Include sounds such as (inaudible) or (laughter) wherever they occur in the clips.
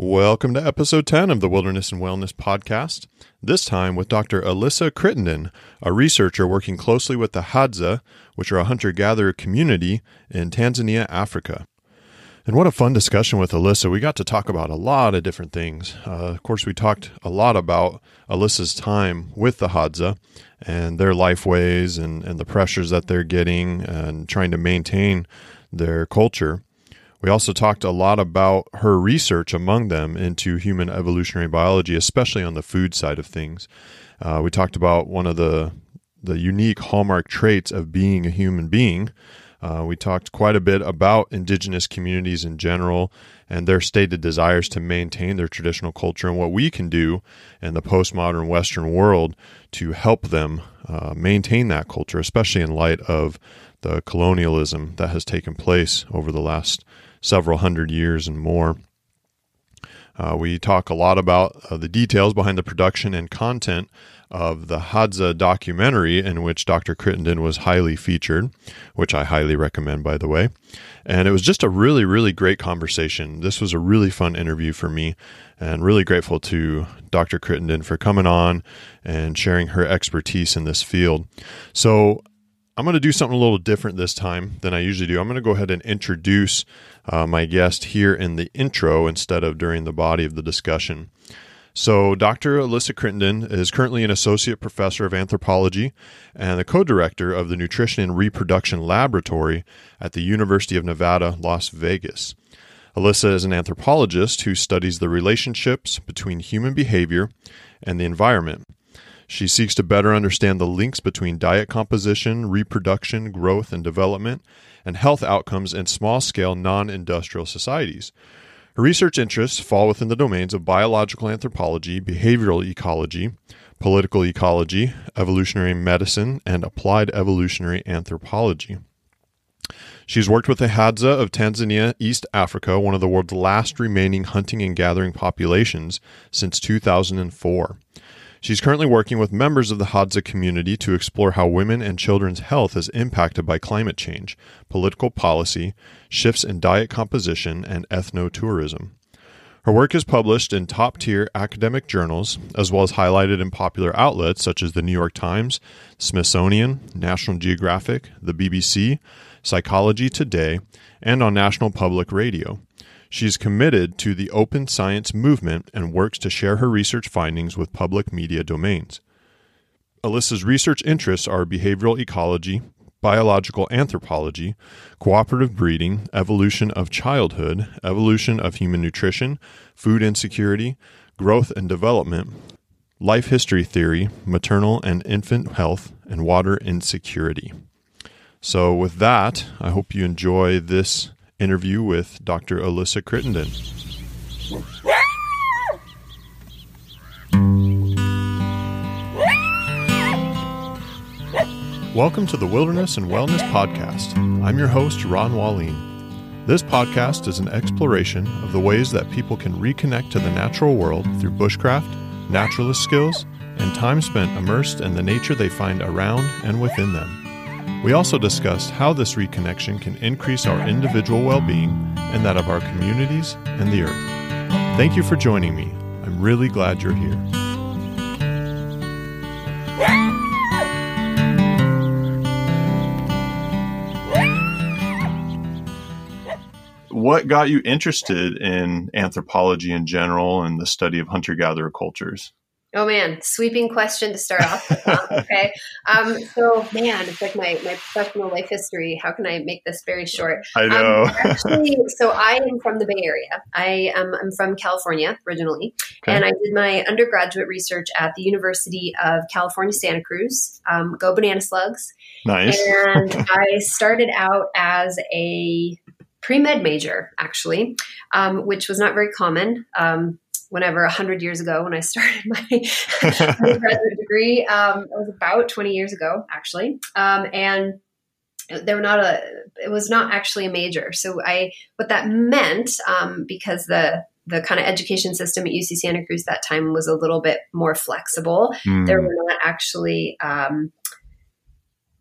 Welcome to episode 10 of the Wilderness and Wellness Podcast. This time with Dr. Alyssa Crittenden, a researcher working closely with the Hadza, which are a hunter gatherer community in Tanzania, Africa. And what a fun discussion with Alyssa. We got to talk about a lot of different things. Uh, of course, we talked a lot about Alyssa's time with the Hadza and their life ways and, and the pressures that they're getting and trying to maintain their culture. We also talked a lot about her research among them into human evolutionary biology, especially on the food side of things. Uh, we talked about one of the the unique hallmark traits of being a human being. Uh, we talked quite a bit about indigenous communities in general and their stated desires to maintain their traditional culture and what we can do in the postmodern Western world to help them uh, maintain that culture, especially in light of the colonialism that has taken place over the last several hundred years and more. Uh, we talk a lot about uh, the details behind the production and content of the Hadza documentary, in which Dr. Crittenden was highly featured, which I highly recommend, by the way. And it was just a really, really great conversation. This was a really fun interview for me, and really grateful to Dr. Crittenden for coming on and sharing her expertise in this field. So, I'm going to do something a little different this time than I usually do. I'm going to go ahead and introduce uh, my guest here in the intro instead of during the body of the discussion. So, Dr. Alyssa Crittenden is currently an associate professor of anthropology and the co director of the Nutrition and Reproduction Laboratory at the University of Nevada, Las Vegas. Alyssa is an anthropologist who studies the relationships between human behavior and the environment. She seeks to better understand the links between diet composition, reproduction, growth, and development, and health outcomes in small scale non industrial societies. Her research interests fall within the domains of biological anthropology, behavioral ecology, political ecology, evolutionary medicine, and applied evolutionary anthropology. She's worked with the Hadza of Tanzania, East Africa, one of the world's last remaining hunting and gathering populations, since 2004. She's currently working with members of the Hadza community to explore how women and children's health is impacted by climate change, political policy, shifts in diet composition, and ethnotourism. Her work is published in top tier academic journals, as well as highlighted in popular outlets such as the New York Times, Smithsonian, National Geographic, the BBC, Psychology Today, and on National Public Radio. She is committed to the open science movement and works to share her research findings with public media domains. Alyssa's research interests are behavioral ecology, biological anthropology, cooperative breeding, evolution of childhood, evolution of human nutrition, food insecurity, growth and development, life history theory, maternal and infant health, and water insecurity. So, with that, I hope you enjoy this interview with Dr. Alyssa Crittenden. Welcome to the Wilderness and Wellness Podcast. I'm your host, Ron Wallin. This podcast is an exploration of the ways that people can reconnect to the natural world through bushcraft, naturalist skills, and time spent immersed in the nature they find around and within them. We also discussed how this reconnection can increase our individual well being and that of our communities and the earth. Thank you for joining me. I'm really glad you're here. What got you interested in anthropology in general and the study of hunter gatherer cultures? Oh man, sweeping question to start off. With, (laughs) okay, um, so man, it's like my my professional life history. How can I make this very short? I um, know. Um, (laughs) actually, so I am from the Bay Area. I am I'm from California originally, okay. and I did my undergraduate research at the University of California, Santa Cruz. Um, go banana slugs! Nice. And (laughs) I started out as a pre med major, actually, um, which was not very common. Whenever 100 years ago when I (laughs) started my (laughs) undergraduate (laughs) degree. Um, it was about 20 years ago, actually. Um, and they were not a, it was not actually a major. So I, what that meant, um, because the, the kind of education system at UC Santa Cruz that time was a little bit more flexible. Mm. There were not actually, um,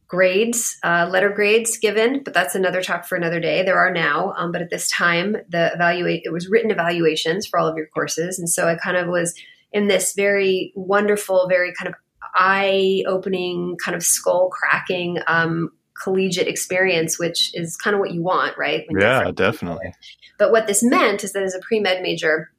grades, uh, letter grades given, but that's another talk for another day. There are now, um, but at this time, the evaluate it was written evaluations for all of your courses, and so I kind of was in this very wonderful, very kind of eye opening, kind of skull cracking um, collegiate experience, which is kind of what you want, right? yeah, definitely. But what this meant is that as a pre med major,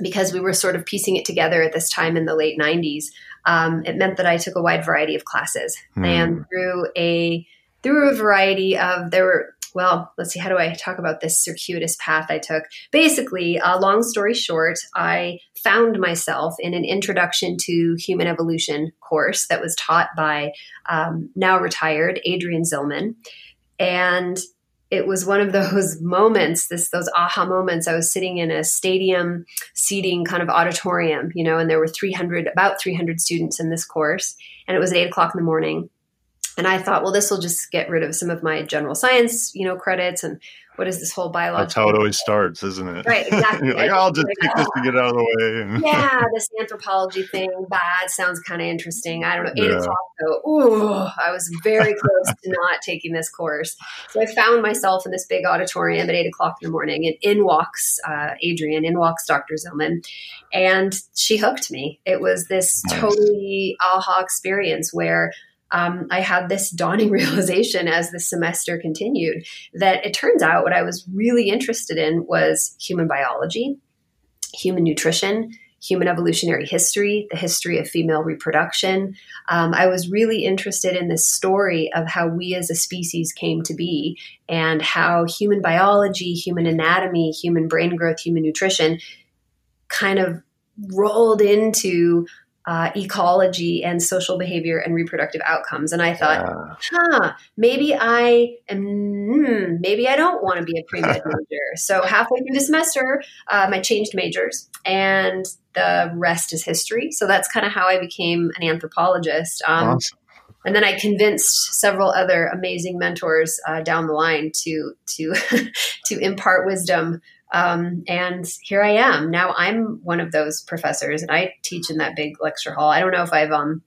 because we were sort of piecing it together at this time in the late 90s, um, it meant that I took a wide variety of classes hmm. and through a through a variety of there were well, let's see, how do I talk about this circuitous path I took? Basically, uh, long story short, I found myself in an introduction to human evolution course that was taught by um, now retired Adrienne Zihlman. And it was one of those (laughs) moments, this those aha moments. I was sitting in a stadium seating kind of auditorium, you know, and there were 300, about 300 students in this course, and it was at eight o'clock in the morning. And I thought, well, this will just get rid of some of my general science, you know, credits and what is this whole biology? That's how it always starts, isn't it? Right, exactly. (laughs) like, I'll just take this to get out of the way. (laughs) yeah, this anthropology thing, bad sounds kind of interesting. I don't know. Eight yeah. o'clock though, ooh, I was very close to not taking this course. So I found myself in this big auditorium at eight o'clock in the morning, and in walks uh, Adrienne, in walks Dr. Zihlman, and she hooked me. It was this nice. totally aha experience where um, I had this dawning (laughs) realization as the semester continued that it turns out what I was really interested in was human biology, human nutrition, human evolutionary history, the history of female reproduction. Um, I was really interested in this story of how we as a species came to be and how human biology, human anatomy, human brain growth, human nutrition kind of rolled into uh, ecology and social behavior and reproductive outcomes. And I thought, yeah. huh, maybe I am, hmm, maybe I don't want to be a (laughs) pre med major. So halfway through the semester, um, I changed majors, and the rest is history. So that's kind of how I became an anthropologist. Um, awesome. And then I convinced several other amazing mentors uh, down the line to to (laughs) to impart wisdom um, and here I am. Now I'm one of those professors and I teach in that big lecture hall. I don't know if I've um,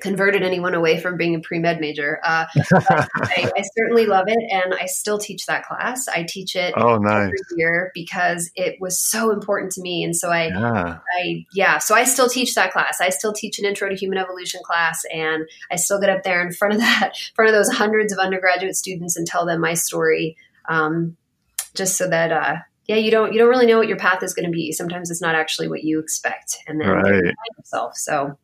converted anyone away from being a pre med major. Uh, I, I, certainly love it, and I still teach that class. I teach it oh, nice. every year because it was so important to me, and so I, yeah. I, yeah, so I still teach that class. I still teach an intro to human evolution class, and I still get up there in front of that, (laughs) in front of those hundreds of undergraduate students and tell them my story. Um, just so that uh, yeah, you don't you don't really know what your path is going to be. Sometimes it's not actually what you expect, and then right. you yourself. So,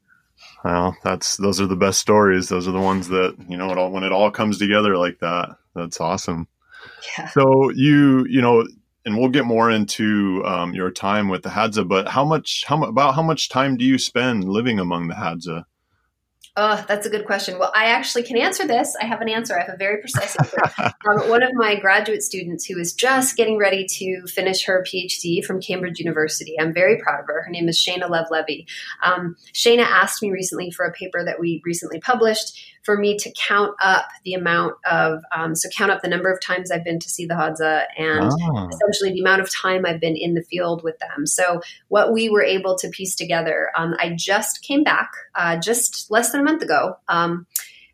well, that's those are the best stories. Those are the ones that you know it all when it all comes together like that. That's awesome. Yeah. So you you know, and we'll get more into um, your time with the Hadza, but how much how about how much time do you spend living among the Hadza? Oh, that's a good question. Well, I actually can answer this. I have an answer. I have a very precise answer. (laughs) um, one of my graduate students who is just getting ready to finish her PhD from Cambridge University. I'm very proud of her. Her name is Shana Love Levy. Um, Shana asked me recently for a paper that we recently published for me to count up the amount of, um, so count up the number of times I've been to see the Hadza and oh. essentially the amount of time I've been in the field with them. So what we were able to piece together, um, I just came back uh, just less than a month ago. Um,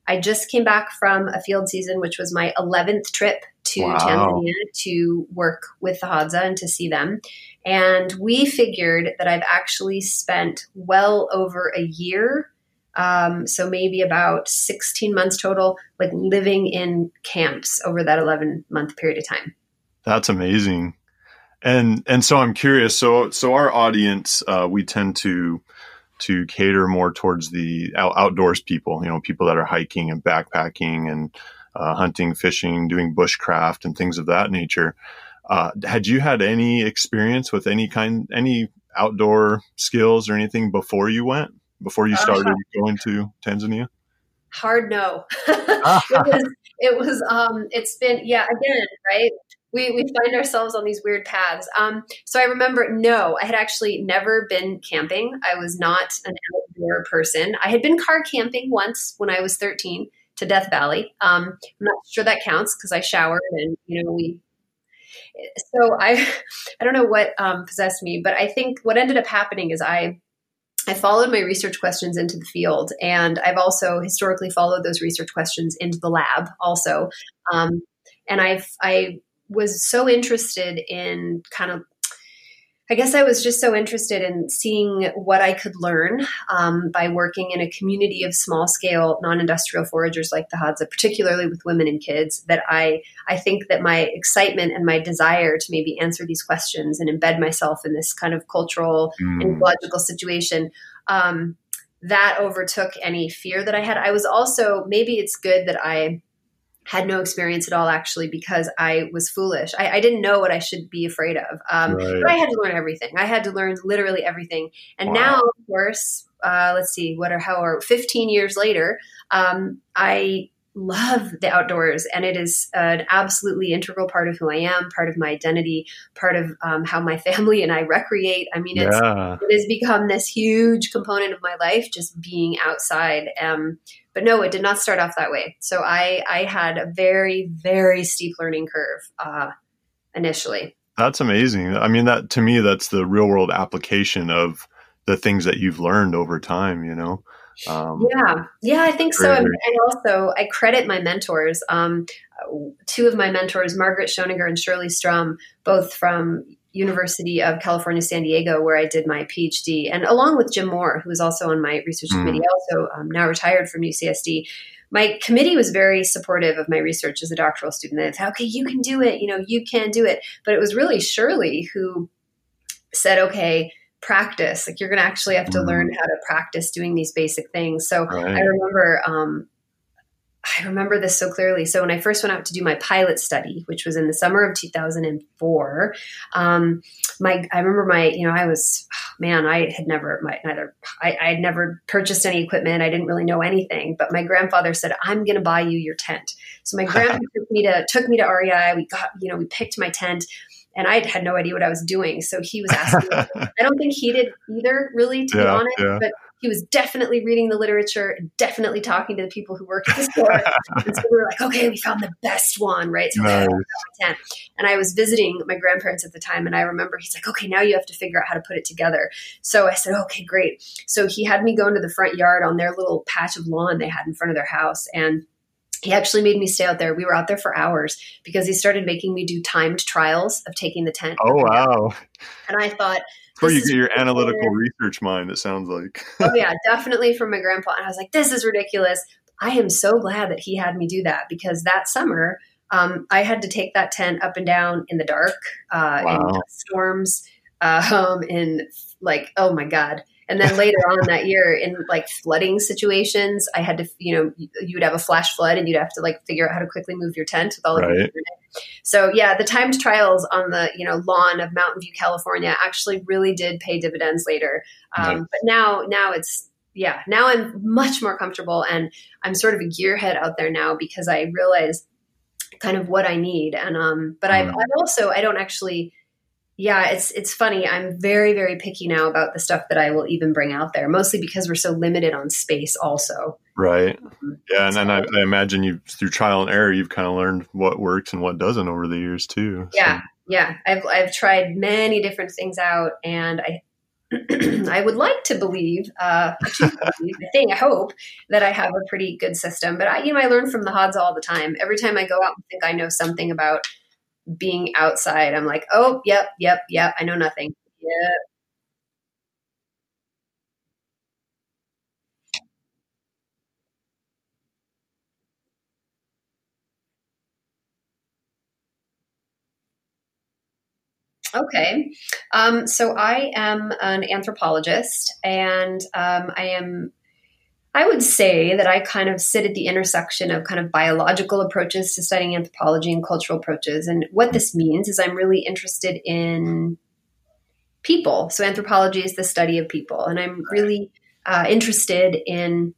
I just came back from a field season, which was my 11th trip to wow. Tanzania to work with the Hadza and to see them. And we figured that I've actually spent well over a year um, so maybe about 16 months total, like living in camps over that 11 month period of time. That's amazing. And, and so I'm curious. So, so our audience, uh, we tend to, to cater more towards the out- outdoors people, you know, people that are hiking and backpacking and, uh, hunting, fishing, doing bushcraft and things of that nature. Uh, had you had any experience with any kind, any outdoor skills or anything before you went? Before you started uh, going to Tanzania? Hard no. (laughs) (laughs) it was, it was, um, it's been, yeah, again, right? We, we find ourselves on these weird paths. Um, so I remember, no, I had actually never been camping. I was not an outdoor person. I had been car camping once when I was 13 to Death Valley. Um, I'm not sure that counts because I showered and, you know, we so I, (laughs) I don't know what um, possessed me, but I think what ended up happening is I I followed my research questions into the field, and I've also historically followed those research questions into the lab, also. Um, and I've I was so interested in kind of I guess I was just so interested in seeing what I could learn um, by working in a community of small scale non industrial foragers like the Hadza, particularly with women and kids. That I I think that my excitement and my desire to maybe answer these questions and embed myself in this kind of cultural mm. and ecological situation. Um, that overtook any fear that I had. I was also maybe it's good that I had no experience at all actually because I was foolish. I, I didn't know what I should be afraid of. Um, right. But I had to learn everything. I had to learn literally everything. And wow. now, of course, uh, let's see, what are how are 15 years later, um, I love the outdoors and it is an absolutely integral part of who I am, part of my identity, part of um, how my (laughs) family and I recreate. I mean, yeah. it has become this huge component of my life, just being outside. Um, but no, it did not start off that way. So I, I had a very, very steep learning curve uh, initially. That's amazing. I mean, that to me, that's the real world application of the things that you've learned over time, you know? Um, yeah, yeah, I think so. And, and, also, I credit my mentors. Um, two of my mentors, Margaret Schoeninger and Shirley Strum, both from University of California, San Diego, where I did my PhD, and along with Jim Moore, who was also on my research mm. committee, also um, now retired from UCSD. My committee was very supportive of my research as a doctoral student. They said, "Okay, you can do it. You know, you can do it." But it was really Shirley who said, "Okay." Practice like you're going to actually have to mm. learn how to practice doing these basic things so right. i remember um, I remember this so clearly. So when I first went out to do my pilot study, which was in the summer of 2004, um, my I remember my you know I was oh, man I had never my neither I I had never purchased any equipment. I didn't really know anything. But my grandfather said I'm going to buy you your tent. So my (laughs) grandfather took me to took me to REI. We got you know we picked my tent and I had no idea what I was doing. So he was asking. (laughs) I don't think he did either, really, to yeah, be honest. Yeah. But he was definitely reading the literature definitely talking to the people who worked at the store. and so we were like, okay, we found the best one, right? So nice. And I was visiting my grandparents at the time, and I remember he's like, okay, now you have to figure out how to put it together. So I said, okay, great. So he had me go into the front yard on their little patch of lawn they had in front of their house, and he actually made me stay out there. We were out there for hours because he started making me do timed trials of taking the tent. Oh wow! And I thought, where you get your analytical research mind. It sounds like. oh (laughs) yeah, definitely from my grandpa. And I was like, this is ridiculous. I am so glad that he had me do that because that summer um, I had to take that tent up and down in the dark, uh, wow. in storms, (laughs) um, in like oh my god. And then later on that year, in like flooding situations, I had to, you know, you would have a flash flood and you'd have to like figure out how to quickly move your tent with all of right. your so yeah, the timed trials on the you know lawn of Mountain View, California, actually really did pay dividends later. Um, nice. But now, now it's yeah, now I'm much more comfortable, and I'm sort of a gearhead out there now because I realize kind of what I need. And um, but I've, mm. I've also I don't actually yeah, it's it's funny. I'm very very picky now about the stuff that I will even bring out there, mostly because we're so limited on space. Also, right? Um, yeah, and, so, I, I, imagine you through trial and error, you've kind of learned what works and what doesn't over the years too. Yeah, so. yeah. I've I've tried many different things out, and I (clears throat) I would like to believe, uh, believe, I think, I hope that I have a pretty good system. But I, you know, I learn from the Hadza all the time. Every time I go out and think I know something about being outside, I'm like, oh, yep, yep, yep, I know nothing. Yep. Okay. Um, so I am an anthropologist and um, I am I would say that I kind of sit at the intersection of kind of biological approaches to studying anthropology and cultural approaches. And what this means is I'm really interested in people. So anthropology is the study of people. And I'm really uh, interested in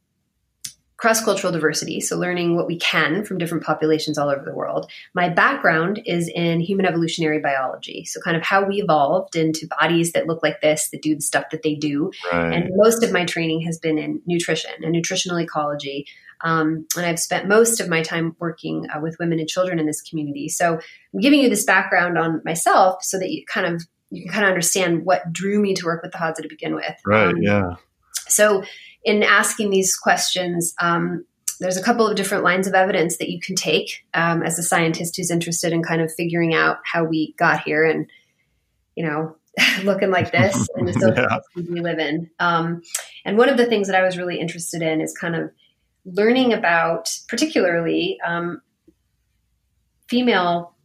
cross cultural diversity, so learning what we can from different populations all over the world. My background is in human evolutionary biology, so kind of how we evolved into bodies that look like this, that do the stuff that they do. Right. And most of my training has been in nutrition and nutritional ecology. Um, and I've spent most of my time working uh, with women and children in this community. So I'm giving you this background on myself so that you kind of you can kind of understand what drew me to work with the Hadza to begin with. Right. Um, yeah. so, in asking these questions, um, there's a couple of different lines of evidence that you can take um, as a scientist who's interested in kind of figuring out how we got here and, you know, (laughs) looking like this (laughs) in the social yeah. we live in. Um, and one of the things that I was really interested in is kind of learning about, particularly um, female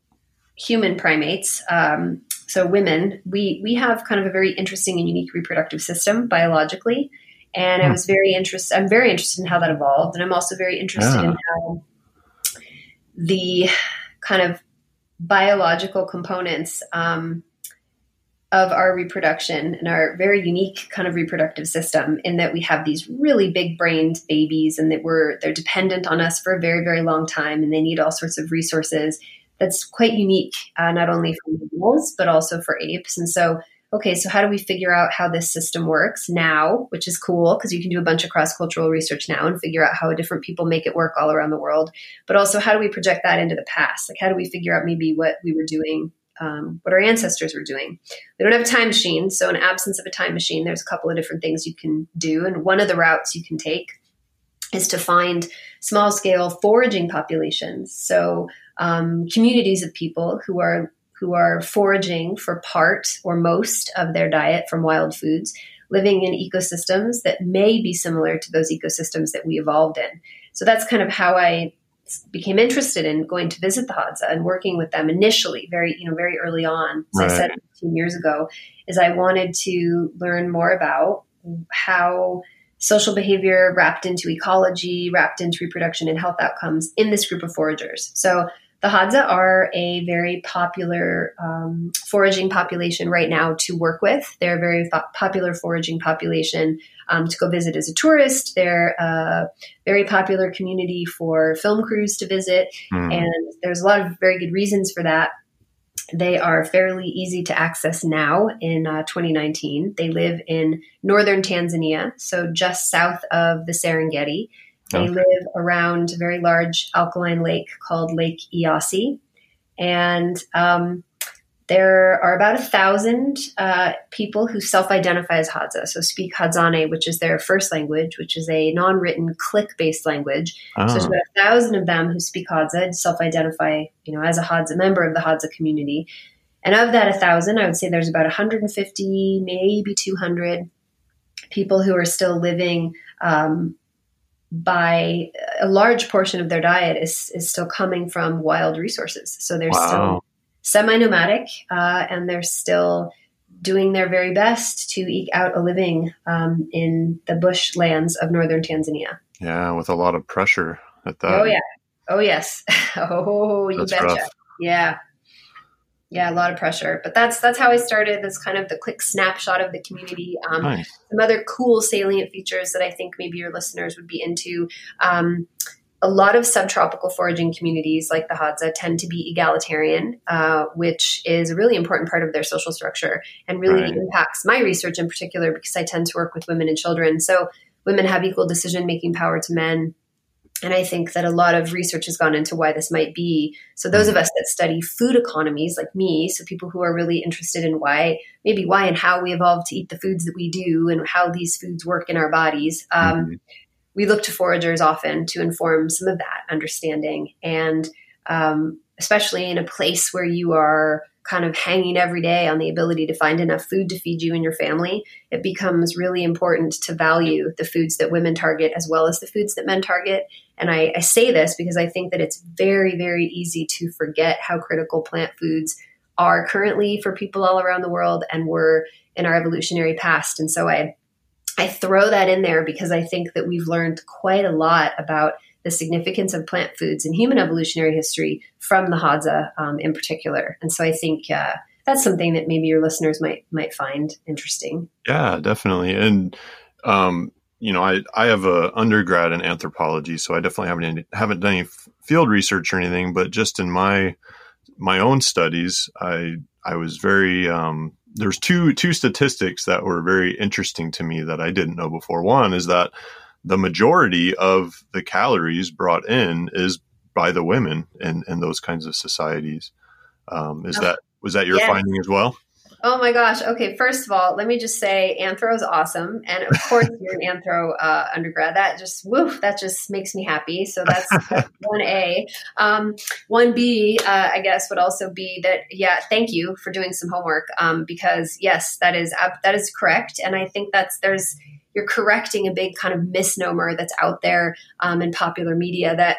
human primates. Um, so women, we we have kind of a very interesting and unique reproductive system biologically, and I hmm. was very interested. I'm very interested in how that evolved, and I'm also very interested yeah. in how the kind of biological components um, of our reproduction and our very unique kind of reproductive system in that we have these really big brained babies and that we're they're dependent on us for a very very long time and they need all sorts of resources that's quite unique uh, not only for animals but also for apes and so okay so how do we figure out how this system works now which is cool because you can do a bunch of cross-cultural research now and figure out how different people make it work all around the world but also how do we project that into the past like how do we figure out maybe what we were doing um, what our ancestors were doing. We don't have a time machine, so in absence of a time machine, there's a couple of different things you can do, and one of the routes you can take is to find small scale foraging populations. So um, communities of people who are who are foraging for part or most of their diet from wild foods, living in ecosystems that may be similar to those ecosystems that we evolved in. So that's kind of how I became interested in going to visit the Hadza and working with them initially, very you know very early on. As right. I said 15 years ago, is I wanted to learn more about how social behavior wrapped into ecology, wrapped into reproduction and health outcomes in this group of foragers. So the Hadza are a very popular um, foraging population right now to work with. They're a very fo- popular foraging population um, to go visit as a tourist. They're a very popular community for film crews to visit, mm. and there's a lot of very good reasons for that. They are fairly easy to access now in uh, 2019. They live in northern Tanzania, so just south of the Serengeti. They okay. live around a very large alkaline lake called Lake Eyasi. And um, there are about a thousand uh, people who self-identify as Hadza, so speak Hadzane, which is their first language, which is a non-written click-based language. Oh. So there's ah. about a thousand of them who speak Hadza and self-identify, you know, as a Hadza member of the Hadza community. And of that a thousand, I would say there's about 150, maybe 200 people who are still living um, by a large portion of their diet is, is still coming from wild resources. So they're wow. still semi nomadic uh, and they're still doing their very best to eke out a living um, in the bush lands of northern Tanzania. Yeah, with a lot of pressure at that. Oh, yeah. Oh, yes. (laughs) oh, you That's betcha. Rough. Yeah yeah, a lot of pressure. But that's that's how I started. that's kind of the quick snapshot of the community. Um, nice. Some other cool salient features that I think maybe your listeners would be into. Um, a lot of subtropical foraging communities like the Hadza tend to be egalitarian, uh, which is a really important part of their social structure and really right. impacts my research in particular because I tend to work with women and children. So women have equal decision making power to men and I think that a lot of research has gone into why this might be. So those of mm-hmm. us that study food economies like me, so people who are really interested in why, maybe why and how we evolved to eat the foods that we do and how these foods work in our bodies, um, mm-hmm. we look to foragers often to inform some of that understanding. And um, especially in a place where you are kind of hanging every day on the ability to find enough food to feed you and your family, it becomes really important to value the foods that women target as well as the foods that men target. And I, I say this because I think that it's very, very easy to forget how critical plant foods are currently for people all around the world and were in our evolutionary past. And so I I throw that in there because I think that we've learned quite a lot about the significance of plant foods in human evolutionary history from the Hadza um, in particular. And so I think uh, that's something that maybe your listeners might might find interesting. Yeah, definitely. And um, you know, I, I have a undergrad in anthropology, so I definitely haven't any, haven't done any field research or anything. But just in my my own studies, I I was very um, there's two two statistics that were very interesting to me that I didn't know before. One is that the majority of the calories brought in is by the women in, in those kinds of societies. Um, is oh, that was that your yeah. finding as well? Oh my gosh. Okay. First of all, let me just say anthro is awesome. And of course, (laughs) you're an anthro uh, undergrad. That just, woof, that just makes me happy. So that's, (laughs) that's 1A. Um, 1B, uh, I guess, would also be that, yeah, thank you for doing some homework um, because, yes, that is, that is correct. And I think that's, there's, you're correcting a big kind of misnomer that's out there um, in popular media that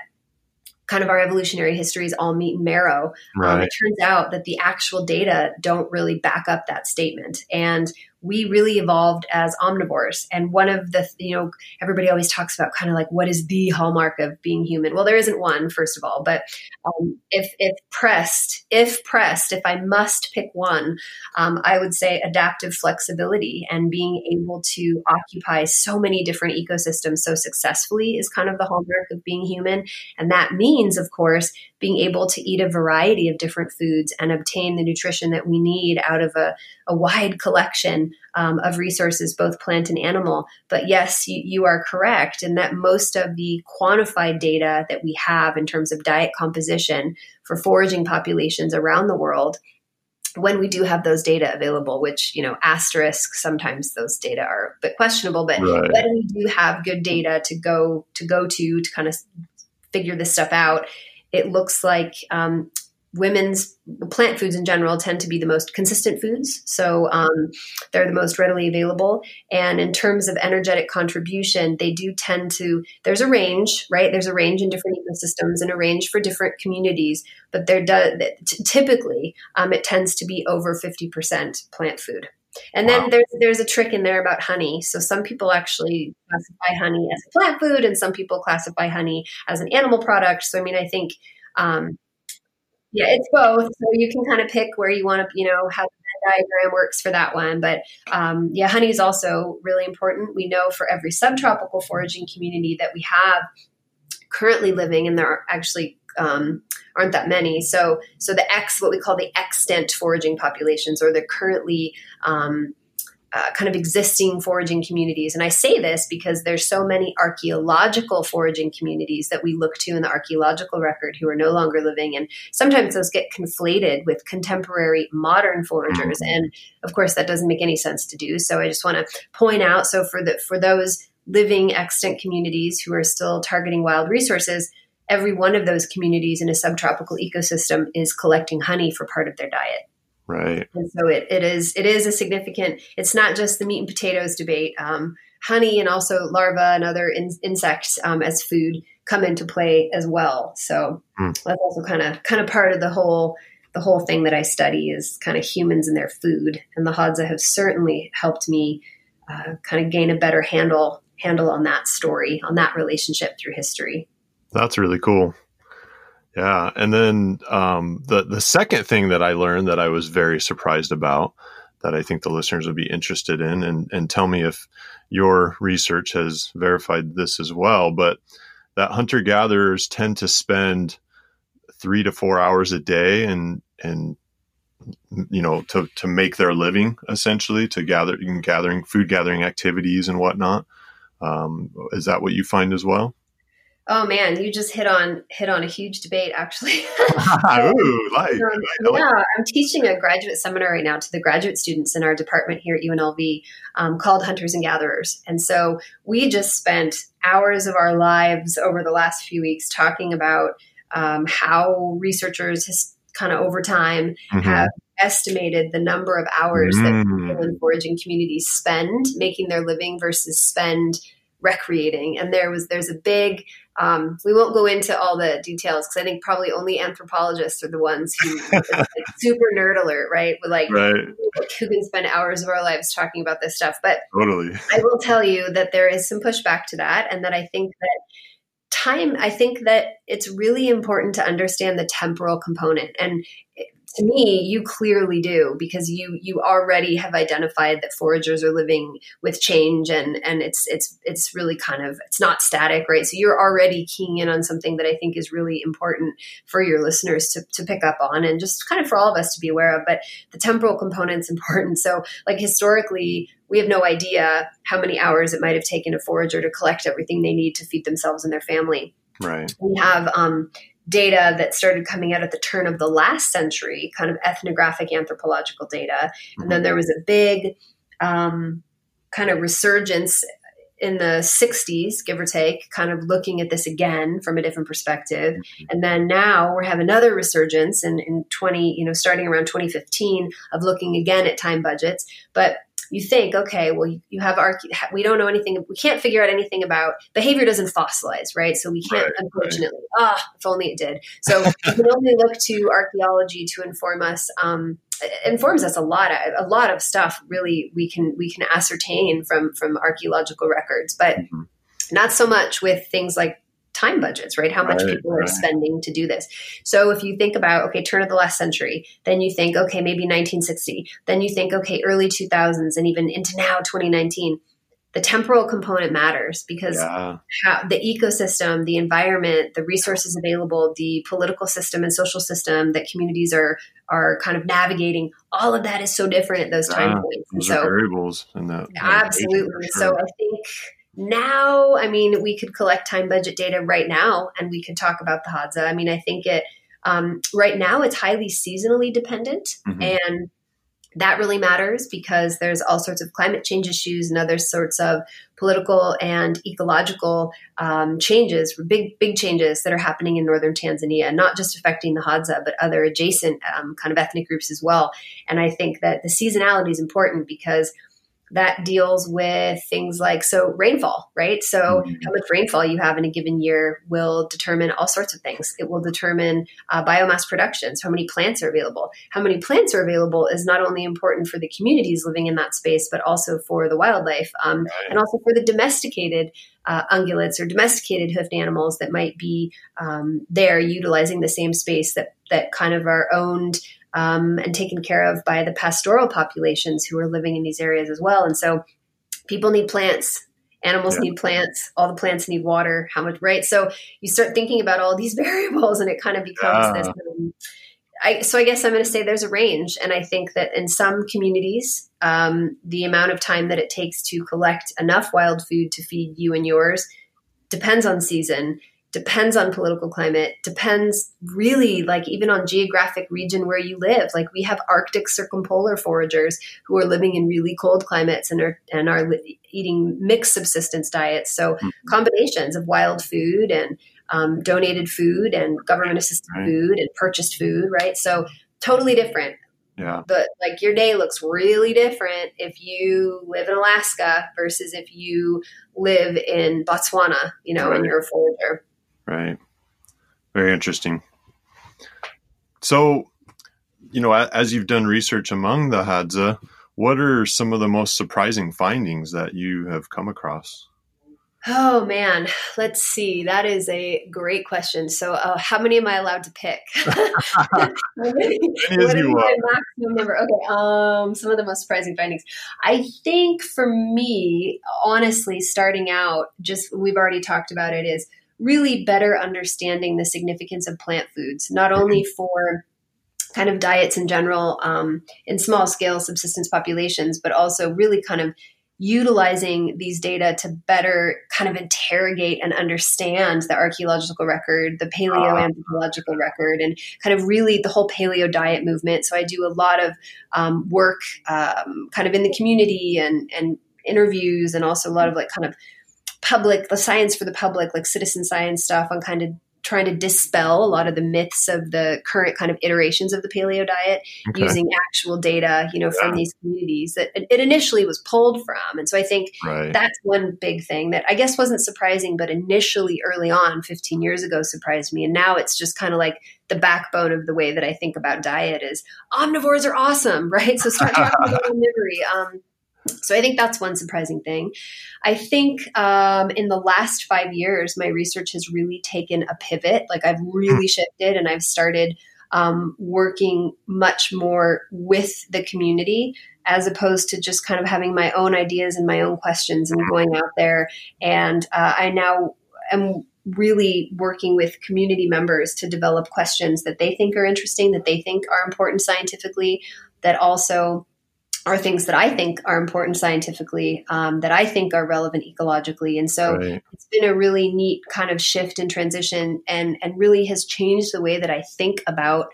kind of our evolutionary history is all meat and marrow. Right. Um, it turns out that the actual data don't really back up that statement. And we really evolved as omnivores. And one of the, you know, everybody always talks about kind of like what is the hallmark of being human? Well, there isn't one, first of all, but um, if, if pressed, if pressed, if I must pick one, um, I would say adaptive flexibility and being able to occupy so many different ecosystems so successfully is kind of the hallmark of being human. And that means, of course, being able to eat a variety of different foods and obtain the nutrition that we need out of a, a wide collection um, of resources, both plant and animal. But yes, you, you are correct in that most of the quantified data that we have in terms of diet composition for foraging populations around the world when we do have those data available, which, you know, asterisk, sometimes those data are a bit questionable, but right. when we do have good data to go to go to to kind of figure this stuff out, it looks like um, women's plant foods in general tend to be the most consistent foods. So um, they're the most readily available. And in terms of energetic contribution, they do tend to, there's a range, right? There's a range in different ecosystems and a range for different communities. But there does, typically, um, it tends to be over 50% plant food. And then there's there's a trick in there about honey. So some people actually classify honey as a plant food, and some people classify honey as an animal product. So I mean, I think, um, yeah, it's both. So you can kind of pick where you want to, you know, how the diagram works for that one. But um, yeah, honey is also really important. We know for every subtropical foraging community that we have currently living, and there are actually um, aren't that many. So, so the X, what we call the extant foraging populations, or the currently um, uh, kind of existing foraging communities. And I say this because there's so many archaeological foraging communities that we look to in the archaeological record who are no longer living. And sometimes those get conflated with contemporary modern foragers. Mm-hmm. And of course, that doesn't make any sense to do. So I just want to point out so for the for those living extant communities who are still targeting wild resources, every one of those communities in a subtropical ecosystem is collecting honey for part of their diet. Right. And so it, it is it is a significant. It's not just the meat and potatoes debate. Um, honey and also larvae and other in, insects um, as food come into play as well. So mm. that's also kind of kind of part of the whole the whole thing that I study is kind of humans and their food. And the Hadza have certainly helped me uh, kind of gain a better handle handle on that story, on that relationship through history. That's really cool. Yeah, and then um, the the second thing that I learned that I was very surprised about that I think the listeners would be interested in, and and tell me if your research has verified this as well. But that hunter gatherers tend to spend three to four hours a day, and and you know to to make their living essentially to gather gathering food gathering activities and whatnot. Um, is that what you find as well? Oh man, you just hit on hit on a huge debate actually. (laughs) (laughs) Ooh, like, um, yeah, I'm teaching a graduate seminar right now to the graduate students in our department here at UNLV um, called Hunters and Gatherers, and so we just spent hours of our lives over the last few weeks talking about um, how researchers has kind of over time mm-hmm. have estimated the number of hours mm. that people in foraging communities spend making their living versus spend recreating and there was there's a big um, we won't go into all the details because I think probably only anthropologists are the ones who (laughs) like super nerd alert, right? With like right. who can spend hours of our lives talking about this stuff. But totally, I will tell you that there is some pushback to that, and that I think that time. I think that it's really important to understand the temporal component, and to me you clearly do because you you already have identified that foragers are living with change and and it's it's it's really kind of it's not static right? So you're already keying in on something that i think is really important for your listeners to, to pick up on and just kind of for all of us to be aware of but the temporal component's (laughs) important. So like historically we have no idea how many hours it might have taken a forager to collect everything they need to feed themselves and their family. Right. We have um, data that started coming out at the turn of the last century, kind of ethnographic anthropological data. Mm-hmm. And then there was a big um, kind of resurgence in the 60s, give or take, kind of looking at this again from a different perspective. Mm-hmm. And then now we have another resurgence in, in 20, you know, starting around 2015 of looking again at time budgets. But you think, okay, well, you, have our, we don't know anything, we can't figure out anything about behavior doesn't fossilize, right? So we can't, right, unfortunately, ah, right. oh, if only it did. So (laughs) we can only look to archaeology to inform us. Um, informs us a lot of, a lot of stuff really we can we can ascertain from from archaeological records but mm-hmm. not so much with things like time budgets, right? How much right, people are spending to do this. So if you think about, okay, turn of the last century, then you think, okay, maybe 1960, then you think, okay, early 2000s, and even into now 2019. The temporal component matters because yeah. how, the ecosystem, the environment, the resources available, the political system and social system that communities are are kind of navigating, all of that is so different at those time yeah, points. Those so, variables in that. Absolutely. Sure. So I think now, I mean, we could collect time budget data right now and we could talk about the Hadza. I mean, I think it, um, right now it's highly seasonally dependent mm-hmm. and that really matters because there's all sorts of climate change issues and other sorts of political and ecological um, changes, big big changes that are happening in northern Tanzania, not just affecting the Hadza but other adjacent um, kind of ethnic groups as well. And I think that the seasonality is important because that deals with things like so rainfall, right? So mm-hmm. how much rainfall you have in a given year will determine all sorts of things. It will determine uh, biomass production, so how many plants are available. How many plants are available is not only important for the communities living in that space, but also for the wildlife um, right. and also for the domesticated uh, ungulates or domesticated hoofed animals that might be um, there utilizing the same space that that kind of are owned um, and taken care of by the pastoral populations who are living in these areas as well. And so people need plants. Animals yeah. need plants. All the plants need water. How much, right? So you start thinking about all these (laughs) variables, and it kind of becomes yeah. this. Um, I, so I guess I'm going to say there's a range, and I think that in some communities, um, the amount of time that it takes to collect enough wild food to feed you and yours depends on season depends on political climate depends really like even on geographic region where you live like we have arctic circumpolar foragers who are living in really cold climates and are and are eating mixed subsistence diets so mm-hmm. combinations of wild food and um, donated food and government assisted right. food and purchased food right so totally different yeah. But like your day looks really different if you live in Alaska versus if you live in Botswana, you know, right. and you're a forager. Right. Very interesting. So, you know, as you've done research among the Hadza, what are some of the most surprising findings that you have come across? Oh man, let's see. That is a great question. So, uh, how many am I allowed to pick? (laughs) (laughs) what is my maximum number? Okay, um, some of the most surprising findings. I think for me, honestly, starting out, just we've already talked about it, is really better understanding the significance of plant foods, not only for kind of diets in general um, in small scale subsistence populations, but also really kind of utilizing these data to better kind of interrogate and understand the archaeological record, the paleoanthropological record, and kind of really the whole paleo diet movement. So I do a lot of um, work um, kind of in the community and, and interviews and also a lot of like kind of public, the science for the public, like citizen science stuff on kind of trying to dispel a lot of the myths of the current kind of iterations of the paleo diet okay. using actual data, you know, yeah. from these communities that it initially was pulled from. And so I think right. that's one big thing that I guess wasn't surprising, but initially early on, 15 years ago, surprised me. And now it's just kind of like the backbone of the way that I think about diet is omnivores are awesome, (laughs) right? So start talking about (laughs) omnivory. Um, so I think that's one surprising thing. I think um, in the last five years, my research has really taken a pivot. Like I've really hmm. shifted and I've started um, working much more with the community as opposed to just kind of having my own ideas and my own questions and going out there. And uh, I now am really working with community members to develop questions that they think are interesting, that they think are important scientifically, that also are things that I think are important scientifically, um, that I think are relevant ecologically, and so right. it's been a really neat kind of shift and transition, and and really has changed the way that I think about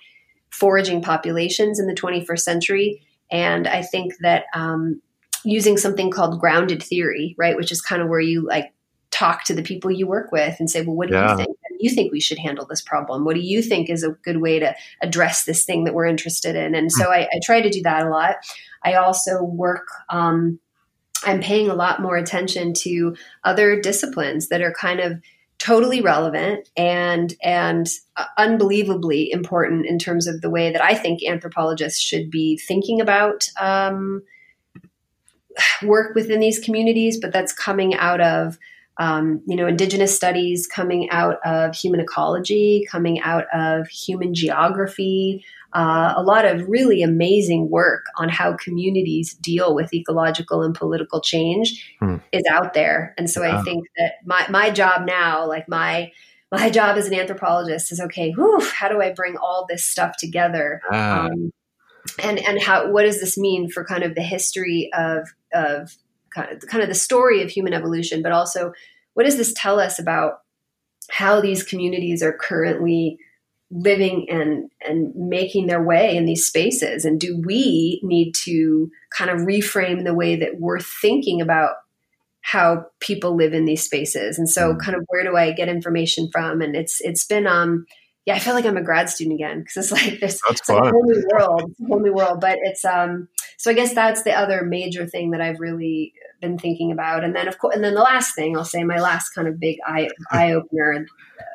foraging populations in the 21st century. And I think that um, using something called grounded theory, right, which is kind of where you like talk to the people you work with and say, well, what do yeah. you think? You think we should handle this problem? What do you think is a good way to address this thing that we're interested in? And so I, I try to do that a lot. I also work. Um, I'm paying a lot more attention to other disciplines that are kind of totally relevant and and uh, unbelievably important in terms of the way that I think anthropologists should be thinking about um, work within these communities. But that's coming out of um, you know, indigenous studies coming out of human ecology, coming out of human geography, uh, a lot of really amazing work on how communities deal with ecological and political change hmm. is out there. And so. I think that my, my job now, like my, my (laughs) job as an anthropologist is okay, whew, how do I bring all this stuff together? Ah. Um, and, and how, what does this mean for kind of the history of, of kind of, kind of the story of human evolution, but also what does this tell us about how these communities are currently living and and making their way in these spaces? And do we need to kind of reframe the way that we're thinking about how people live in these spaces? And so mm. kind of where do i get information from? And it's it's been um yeah i feel like i'm a grad student again because it's like this it's like a whole new world a whole new world but it's um so i guess that's the other major thing that i've really been thinking about. And then of course and then the last thing i'll say my last kind of big eye eye opener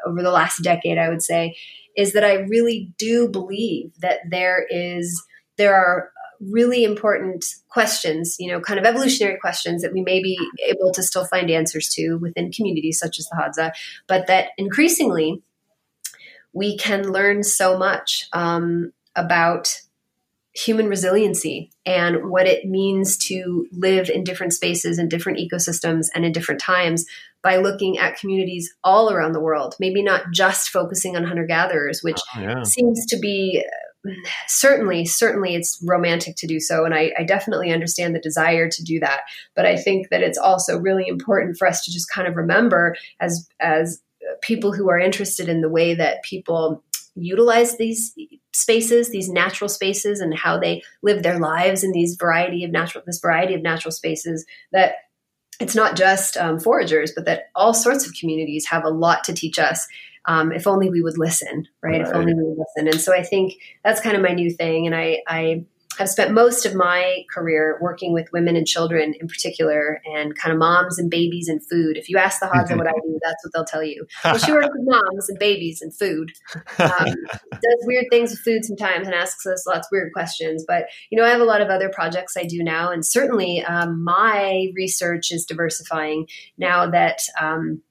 over the last decade i would say is that I really do believe that there is there are really important questions, you know, kind of evolutionary questions that we may be able to still find answers to within communities such as the Hadza, but that increasingly we can learn so much um, about human resiliency and what it means to live in different spaces and different ecosystems and in different times by looking at communities all around the world, maybe not just focusing on hunter gatherers, which oh, yeah. seems to be certainly, certainly it's romantic to do so. And I, I, definitely understand the desire to do that. But I think that it's also really important for us to just kind of remember as, as people who are interested in the way that people utilize these spaces, these natural spaces, and how they live their lives in these variety of natural this variety of natural spaces. That it's not just um, foragers, but that all sorts of communities have a lot to teach us. Um, if only we would listen, right? right? If only we would listen. And so I think that's kind of my new thing. And I, I I've spent most of my career working with women and children in particular, and kind of moms and babies and food. If you ask the Hadza what I do, that's what they'll tell you. Well, she works with moms and babies and food. Um, (laughs) does weird things with food sometimes and asks us lots of weird questions. But you know, I have a lot of other projects I do now, and certainly um, my research is diversifying now that. Um,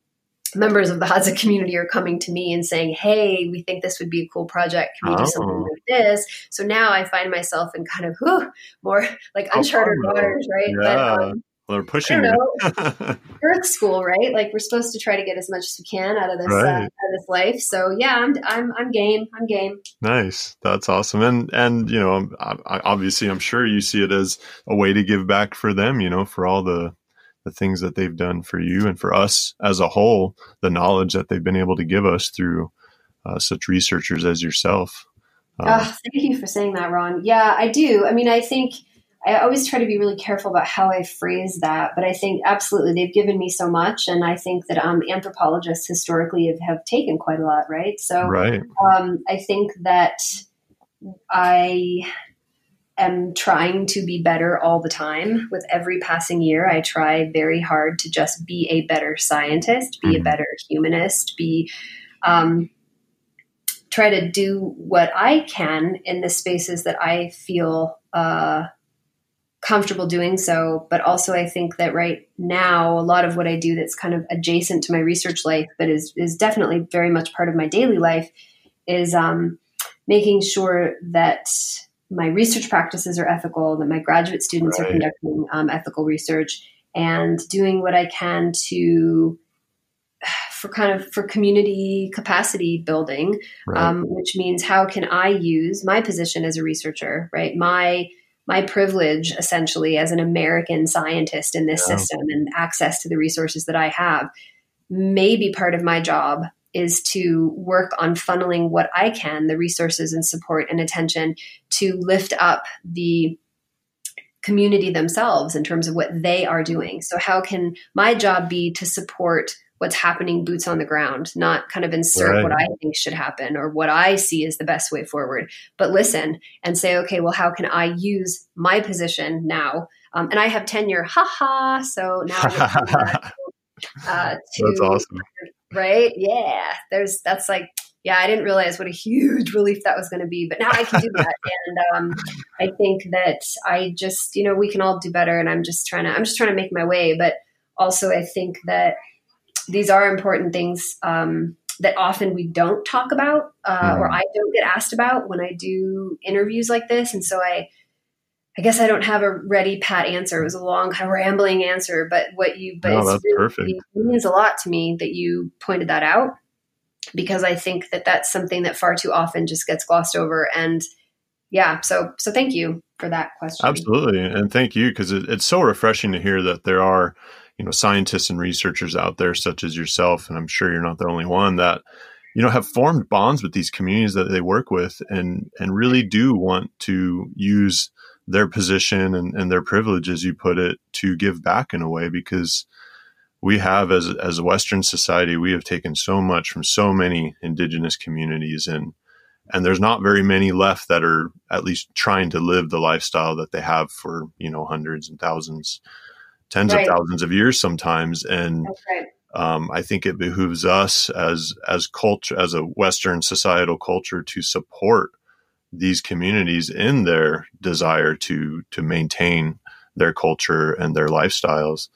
members of the Hadza community are coming to me and saying, "Hey, we think this would be a cool project. Can we oh. do something oh. like this?" So now I find myself in kind of whew, more like uncharted oh, waters, right? Yeah. But, um, well, they're pushing know, (laughs) Earth school, right? Like we're supposed to try to get as much as we can out of this right. uh, out of this life. So yeah, I'm I'm I'm game. I'm game. Nice, that's awesome. And and you know, obviously, I'm sure you see it as a way to give back for them. You know, for all the the things that they've done for you and for us as a whole, the knowledge that they've been able to give us through uh, such researchers as yourself. Uh, oh, thank you for saying that, Ron. Yeah, I do. I mean, I think I always try to be really careful about how I phrase that, but I think absolutely they've given me so much, and I think that um, anthropologists historically have, have taken quite a lot, right? So, right. Um, I think that I am trying to be better all the time. With every passing year, I try very hard to just be a better scientist, be mm-hmm. a better humanist, be um, try to do what I can in the spaces that I feel uh, comfortable doing so. But also, I think that right now, a lot of what I do that's kind of adjacent to my research life, but is is definitely very much part of my daily life, is um, making sure that my research practices are ethical, that my graduate students right. are conducting um, ethical research, and doing what I can to (sighs) for kind of for community capacity building, right. um, which means how can I use my position as a researcher, right? My my privilege essentially as an American scientist in this yeah. system and access to the resources that I have, may be part of my job is to work on funneling what I can, the resources and support and attention to lift up the community themselves in terms of what they are doing. So, how can my job be to support what's happening boots on the ground, not kind of insert right. what I think should happen or what I see is the best way forward, but listen and say, okay, well, how can I use my position now? Um, and I have tenure, haha. So now (laughs) uh, to, that's awesome, right? Yeah, there's that's like yeah, I didn't realize what a huge (laughs) relief that was going to be, but now I can do that. (laughs) and um, I think that I just, you know, we can all do better. And I'm just trying to, I'm just trying to make my way. But also, I think that these are important things um, that often we don't talk about uh, or mm. I don't get asked about when I do interviews like this. And so I, I guess I don't have a ready pat answer. It was a long, kind of rambling answer, but what you, but no, it's really, perfect. it means a lot to me that you pointed that out because I think that that's something that far too often just gets glossed over. And yeah, so so thank you for that question. Absolutely, and thank you because it, it's so refreshing to hear that there are you know scientists and researchers out there such as yourself and i'm sure you're not the only one that you know have formed bonds with these communities that they work with and and really do want to use their position and, and their privilege as you put it to give back in a way because we have as as a western society we have taken so much from so many indigenous communities and and there's not very many left that are at least trying to live the lifestyle that they have for you know hundreds and thousands tens right. of thousands of years sometimes. And right. um, I think it behooves us as as culture, as a Western societal culture, to support these communities in their desire to to maintain their culture and their lifestyles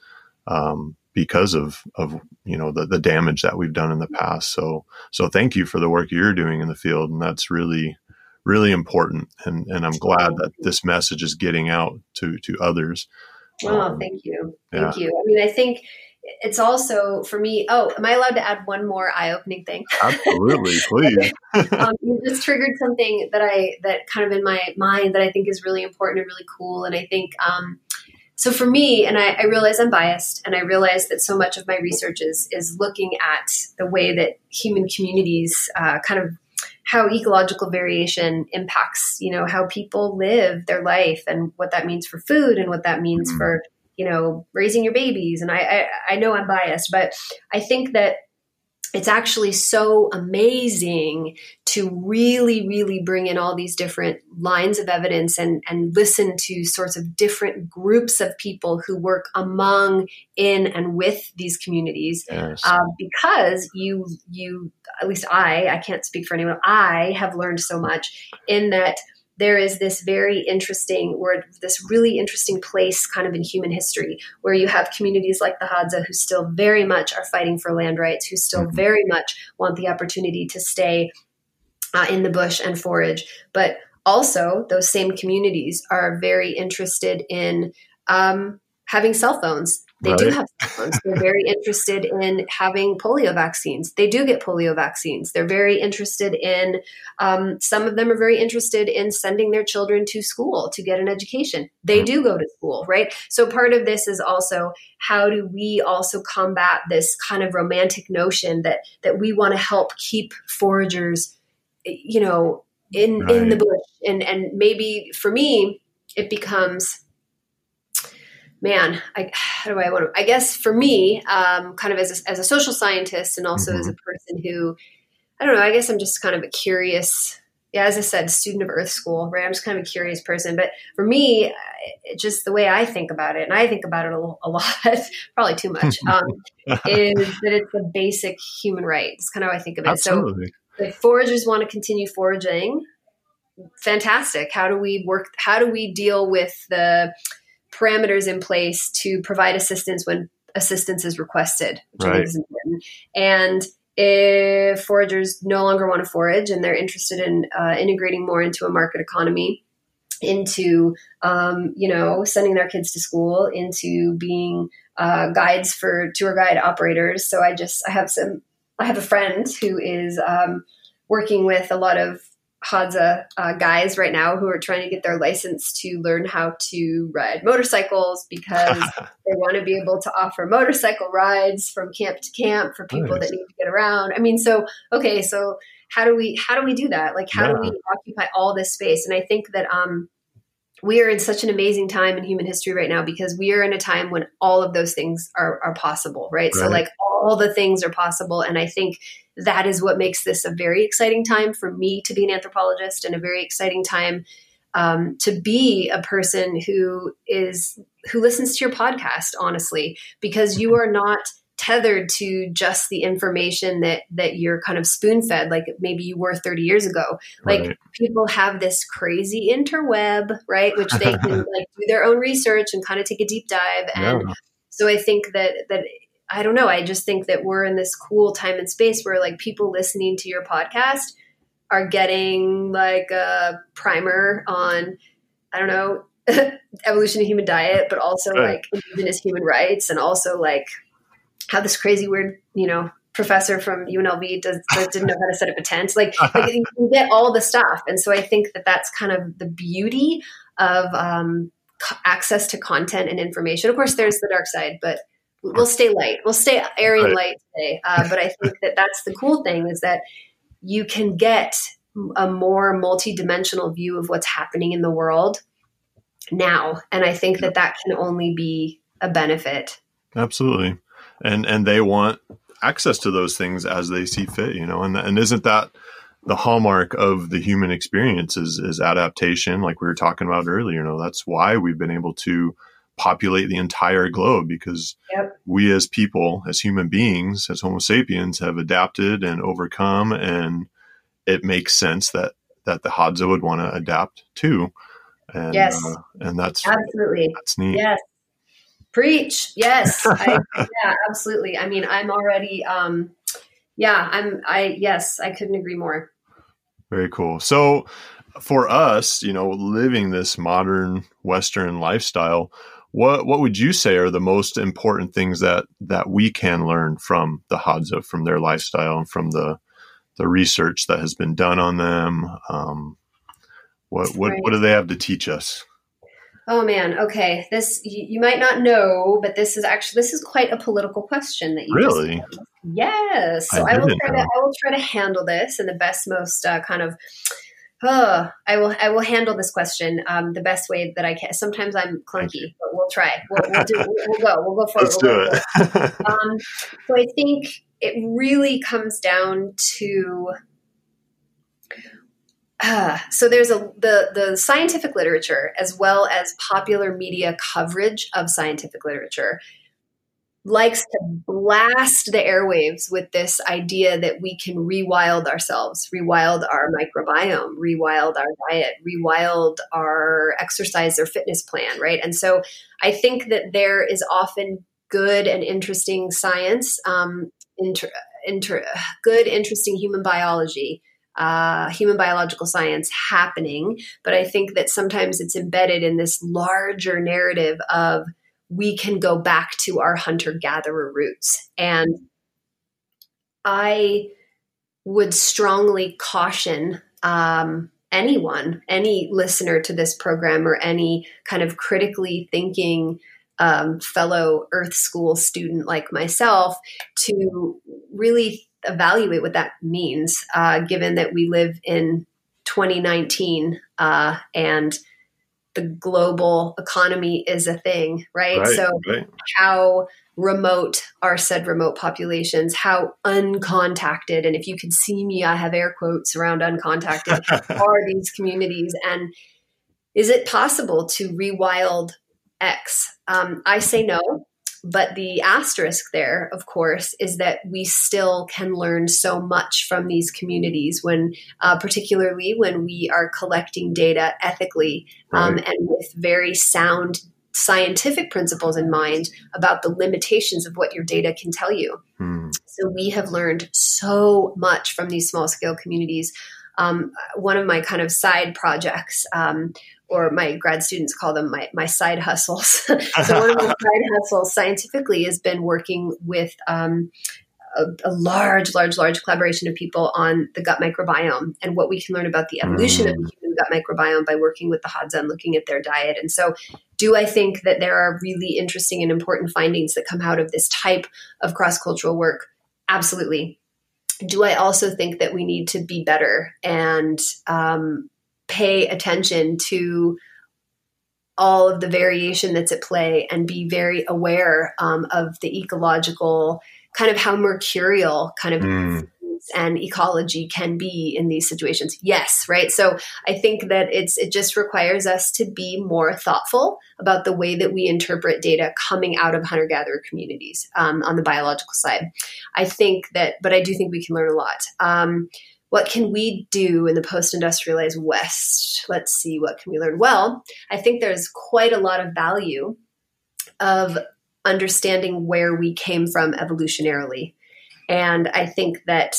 um, because of of you know the, the damage that we've done in the past. So so thank you for the work you're doing in the field, and that's really really important. And and I'm glad that this message is getting out to to others. Oh, um, thank you. Thank yeah. you. I mean, I think it's also for me. Oh, am I allowed to add one more eye-opening thing? Absolutely, (laughs) please. um, you just triggered something that I that kind of in my mind that I think is really important and really cool. And I think um, so for me, and I, I realize I'm biased, and I realize that so much of my research is is looking at the way that human communities uh, kind of how ecological variation impacts, you know, how people live their life and what that means for food and what that means mm-hmm. for, you know, raising your babies. And I, I, I know I'm biased, but I think that it's actually so amazing to really, really bring in all these different lines of evidence and, and listen to sorts of different groups of people who work among, in, and with these communities. Yes. Uh, because you, you, at least I, I can't speak for anyone, I have learned so much in that there is this very interesting or this really interesting place kind of in human history where you have communities like the Hadza who still very much are fighting for land rights, who still mm-hmm. very much want the opportunity to stay uh, in the bush and forage. But also, those same communities are very interested in um, having cell phones they right. do have cell phones. They're very interested in having polio vaccines. They do get polio vaccines. They're very interested in, um, some of them are very interested in sending their children to school to get an education. They mm-hmm. do go to school, right? So part of this is also how do we also combat this kind of romantic notion that that we want to help keep foragers, you know, in right. in the bush, and and maybe for me it becomes man, I, how do I want to? I guess for me, um, kind of as a, as a social scientist and also mm-hmm. as a mm-hmm. person who, I don't know, I guess I'm just kind of a curious, yeah, as I said, student of Earth School, right? I'm just kind of a curious person. But for me, just the way I think about it, and I think about it a, a lot, (laughs) probably too much, (laughs) um, is that it's a basic human right. It's kind of how I think of it. Absolutely. So if foragers want to continue foraging, fantastic. How do we work? How do we deal with the parameters in place to provide assistance when assistance is requested, which right. is important. And if foragers no longer want to forage and they're interested in uh, integrating more into a market economy, into um, you know sending their kids to school, into being uh, guides for tour guide operators. So I just I have some I have a friend who is um, working with a lot of Hadza uh, guys right now who are trying to get their license to learn how to ride motorcycles because (laughs) they want to be able to offer motorcycle rides from camp to camp for people nice. that need to get around. I mean, so okay, so how do we how do we do that? Like, how yeah. do we occupy all this space? And I think that um, we are in such an amazing time in human history right now because we are in a time when all of those things are, are possible, right? right? So, like, all the things are possible. And I think that is what makes this a very exciting time for me to be an anthropologist and a very exciting time um, to be a person who is who listens to your podcast honestly because you are not tethered to just the information that that you're kind of spoon fed like maybe you were 30 years ago like right. people have this crazy interweb right which they (laughs) can like do their own research and kind of take a deep dive and yeah. so i think that that I don't know. I just think that we're in this cool time and space where like people listening to your podcast are getting like a primer on, I don't know, (laughs) evolution of human diet, but also right. like indigenous human rights and also like how this crazy weird, you know, professor from UNLV does, does didn't know how to set up a tent. Like, (laughs) like you can get all the stuff. And so I think that that's kind of the beauty of um, access to content and information. Of course, there's the dark side, but we'll stay light. We'll stay airy and light today. Uh, but I think that that's the cool thing is that you can get a more multi-dimensional view of what's happening in the world now, and I think that that can only be a benefit. Absolutely, and and they want access to those things as they see fit, you know, and and isn't that the hallmark of the human experience is, is adaptation, like we were talking about earlier. You know, that's why we've been able to populate the entire globe because yep. we as people, as human beings, as Homo sapiens, have adapted and overcome, and it makes sense that that the Hadza would want to adapt too. And, yes, uh, and that's absolutely that's neat. Yes, preach. Yes, (laughs) I, yeah, absolutely. I mean, I'm already. Um, yeah, I'm. I yes, I couldn't agree more. Very cool. So, for us, you know, living this modern Western lifestyle, what what would you say are the most important things that that we can learn from the Hadza, from their lifestyle, and from the the research that has been done on them? Um, what what right. what do they have to teach us? Oh man, okay. This you, you, might not know, but this is actually this is quite a political question that you really. yes, so I, I will try know. to I will try to handle this in the best, most uh, kind of Oh, I will. I will handle this question um, the best way that I can. Sometimes I'm clunky, but we'll try. We'll, we'll do. We'll, go. We'll go for Let's it. We'll do it. um, so I think it really comes down to. Uh, so there's a the the scientific literature as well as popular media coverage of scientific literature likes to blast the airwaves with this idea that we can rewild ourselves, rewild our microbiome, rewild our diet, rewild our exercise or fitness plan, right? And so I think that there is often good and interesting science, um, inter, inter, good, interesting human biology. Uh, human biological science happening, but I think that sometimes it's embedded in this larger narrative of we can go back to our hunter gatherer roots. And I would strongly caution um, anyone, any listener to this program, or any kind of critically thinking um, fellow Earth School student like myself to really evaluate what that means, uh, given that we live in 2019 uh, and the global economy is a thing, right? right so, right. how remote are said remote populations? How uncontacted, and if you could see me, I have air quotes around uncontacted, (laughs) are these communities? And is it possible to rewild X? Um, I say no. But the asterisk there, of course, is that we still can learn so much from these communities when, uh, particularly when we are collecting data ethically um, right. and with very sound scientific principles in mind about the limitations of what your data can tell you. Hmm. So we have learned so much from these small scale communities. Um, one of my kind of side projects um, or my grad students call them my, my side hustles. (laughs) so one of my (laughs) side hustles scientifically has been working with um, a, a, large, large, large collaboration of people on the gut microbiome and what we can learn about the evolution mm. of the human gut microbiome by working with the Hadza and looking at their diet. And so, do I think that there are really interesting and important findings that come out of this type of cross cultural work? Absolutely. Do I also think that we need to be better and um, pay attention to all of the variation that's at play and be very aware um, of the ecological kind of how mercurial kind of mm. and ecology can be in these situations. Yes right? So i think that it's it just requires us to be more thoughtful about the way that we interpret data coming out of hunter gatherer communities um, on the biological side. I think that but i do think we can learn a lot. Um, what can we do in the post-industrialized west? Let's see what can we learn? Well i think there's quite a lot of value of understanding where we came from evolutionarily. And i think that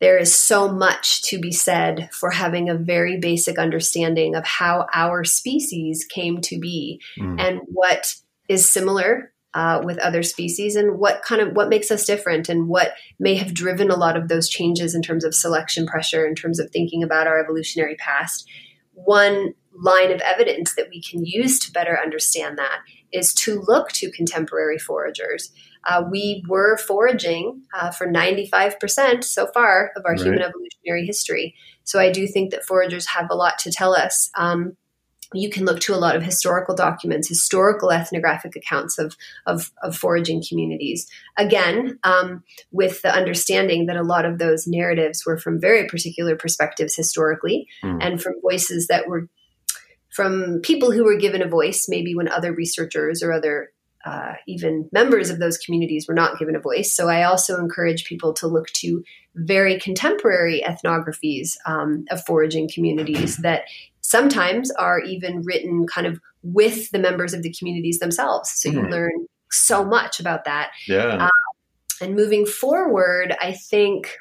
there is so much to be said for having a very basic understanding of how our species came to be mm. and what is similar uh, with other species and what kind of what makes us different and what may have driven a lot of those changes in terms of selection pressure in terms of thinking about our evolutionary past. One line of evidence that we can use to better understand that is to look to contemporary foragers. Uh, we were foraging uh, for 95% so far of our right. human evolutionary history. So i do think that foragers have a lot to tell us. Um, you can look to a lot of historical documents, historical ethnographic accounts of, of, of foraging communities. Again, um, with the understanding that a lot of those narratives were from very particular perspectives historically mm. and from voices that were from people who were given a voice, maybe when other researchers or other uh, even members of those communities were not given a voice. So I also encourage people to look to very contemporary ethnographies um, of foraging communities that sometimes are even written kind of with the members of the communities themselves. So you mm. learn so much about that. Yeah. Um, and moving forward, I think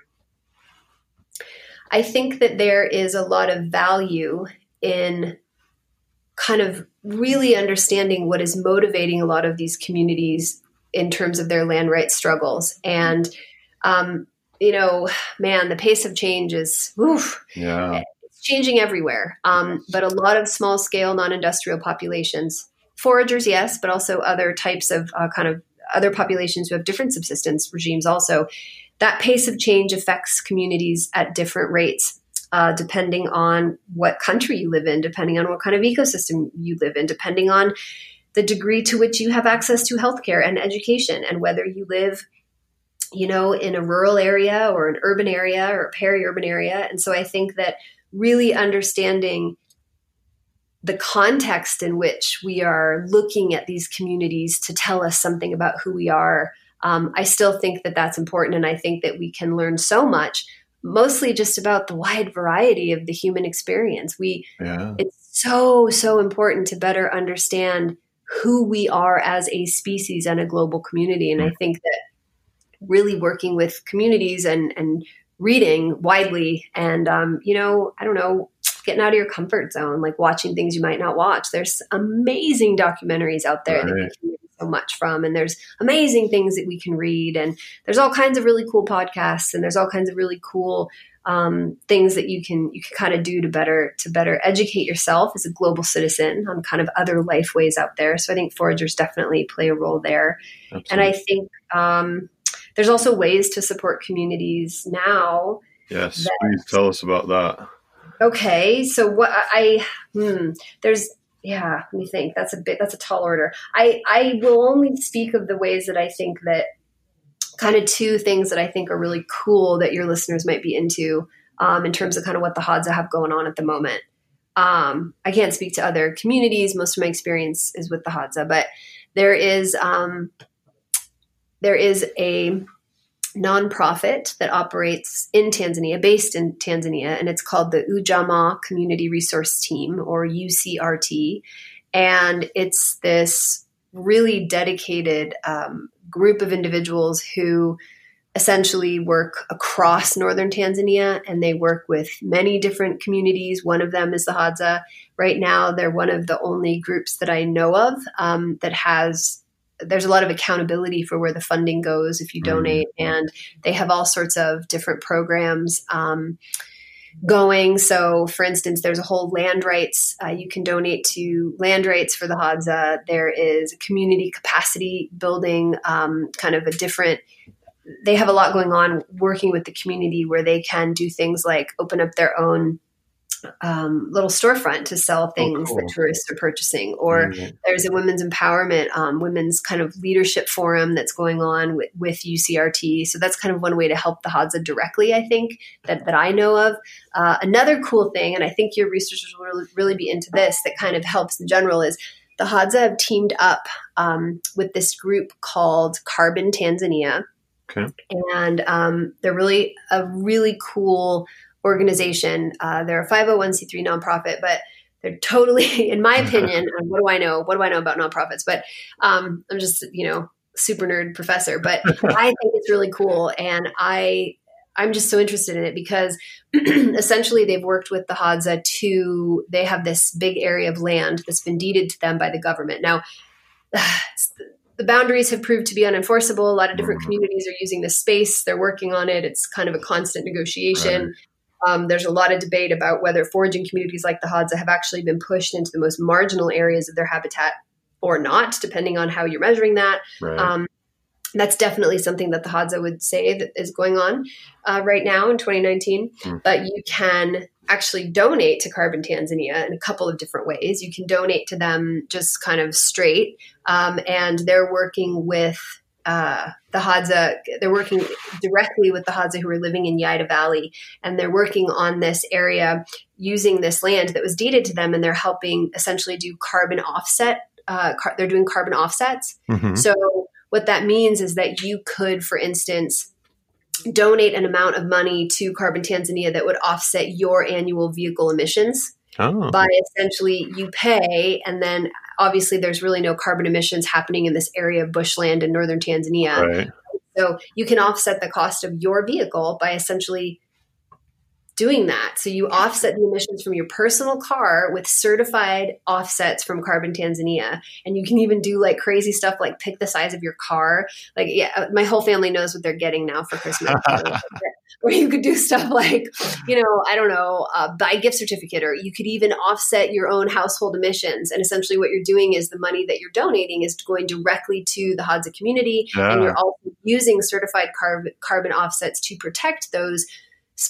I think that there is a lot of value in kind of really understanding what is motivating a lot of these communities in terms of their land rights struggles. And um, you know, man, the pace of change is oof, yeah changing everywhere, um, but a lot of small scale non industrial populations. Foragers, yes, but also other types of uh, kind of other populations who have different subsistence regimes also. That pace of change affects communities at different rates. Uh, depending on what country you live in, depending on what kind of ecosystem you live in, depending on the degree to which you have access to healthcare and education, and whether you live, you know, in a rural area or an urban area or a peri-urban area. And so I think that really understanding the context in which we are looking at these communities to tell us something about who we are. Um, I still think that that's important, and I think that we can learn so much, mostly just about the wide variety of the human experience. We, yeah. it's so so important to better understand who we are as a species and a global community, and I think that really working with communities and and reading widely and um, you know i don't know getting out of your comfort zone like watching things you might not watch. There's amazing documentaries out there that we can learn so much from and there's amazing things that we can read and there's all kinds of really cool podcasts and there's all kinds of really cool um, things that you can you can kind of do to better to better educate yourself as a global citizen on kind of other life ways out there. So i think foragers definitely play a role there. Absolutely. and i think um, there's also ways to support communities now. Yes, that, please tell us about that. Okay, so what I hmm, there's yeah, let me think. That's a bit that's a tall order. I I will only speak of the ways that I think that kind of two things that I think are really cool that your listeners might be into um, in terms of kind of what the Hadza have going on at the moment. Um, I can't speak to other communities. Most of my experience is with the Hadza, but there is um, there is a nonprofit that operates in Tanzania, based in Tanzania, and it's called the Ujamaa Community Resource Team or UCRT. And it's this really dedicated um, group of individuals who essentially work across northern Tanzania and they work with many different communities. One of them is the Hadza. Right now, they're one of the only groups that I know of um, that has there's a lot of accountability for where the funding goes if you Mm-hmm. donate, and they have all sorts of different programs. Um, going. So, for instance, there's a whole land rights. Uh, you can donate to land rights for the Hadza. There is community capacity building, um, kind of a different. They have a lot going on working with the community where they can do things like open up their own um, little storefront to sell things cool. that tourists are purchasing, or Mhm. there's a women's empowerment, um, women's kind of leadership forum that's going on with, with UCRT. So that's kind of one way to help the Hadza directly, I think, that, that I know of. Uh, another cool thing, and I think your researchers will really, really be into this, that kind of helps in general is the Hadza have teamed up um, with this group called Carbon Tanzania. Okay. And um, they're really a really cool organization. Uh, they're a 501c3 nonprofit, but they're totally, (laughs) in my (laughs) opinion, and what do I know? What do I know about nonprofits? But um, I'm just, you know, super nerd professor, but (laughs) I think it's really cool. And I, I'm just so interested in it because (clears throat) essentially they've worked with the Hadza to, they have this big area of land that's been deeded to them by the government. Now, (sighs) the boundaries have proved to be unenforceable. A lot of different Mhm. communities are using this space. They're working on it. It's kind of a constant negotiation. Um, there's a lot of debate about whether foraging communities like the Hadza have actually been pushed into the most marginal areas of their habitat or not, depending on how you're measuring that. Right. Um, that's definitely something that the Hadza would say that is going on uh, right now in 2019. Hmm. But you can actually donate to Carbon Tanzania in a couple of different ways. You can donate to them just kind of straight, um, and they're working with uh, the Hadza. They're working directly with the Hadza who are living in Yaida Valley, and they're working on this area using this land that was deeded to them, and they're helping essentially do carbon offset. Uh, car- they're doing carbon offsets. Mhm. So what that means is that you could, for instance, donate an amount of money to Carbon Tanzania that would offset your annual vehicle emissions Oh, by essentially you pay and then obviously there's really no carbon emissions happening in this area of bushland in northern Tanzania. right. So you can offset the cost of your vehicle by essentially doing that. So you offset the emissions from your personal car with certified offsets from Carbon Tanzania. And you can even do like crazy stuff like pick the size of your car. Like, yeah, uh, my whole family knows what they're getting now for Christmas. (laughs) (laughs) or you could do stuff like, you know, I don't know, uh, buy a gift certificate, or you could even offset your own household emissions. And essentially, what you're doing is the money that you're donating is going directly to the Hadza community, and you're also using certified carb- carbon offsets to protect those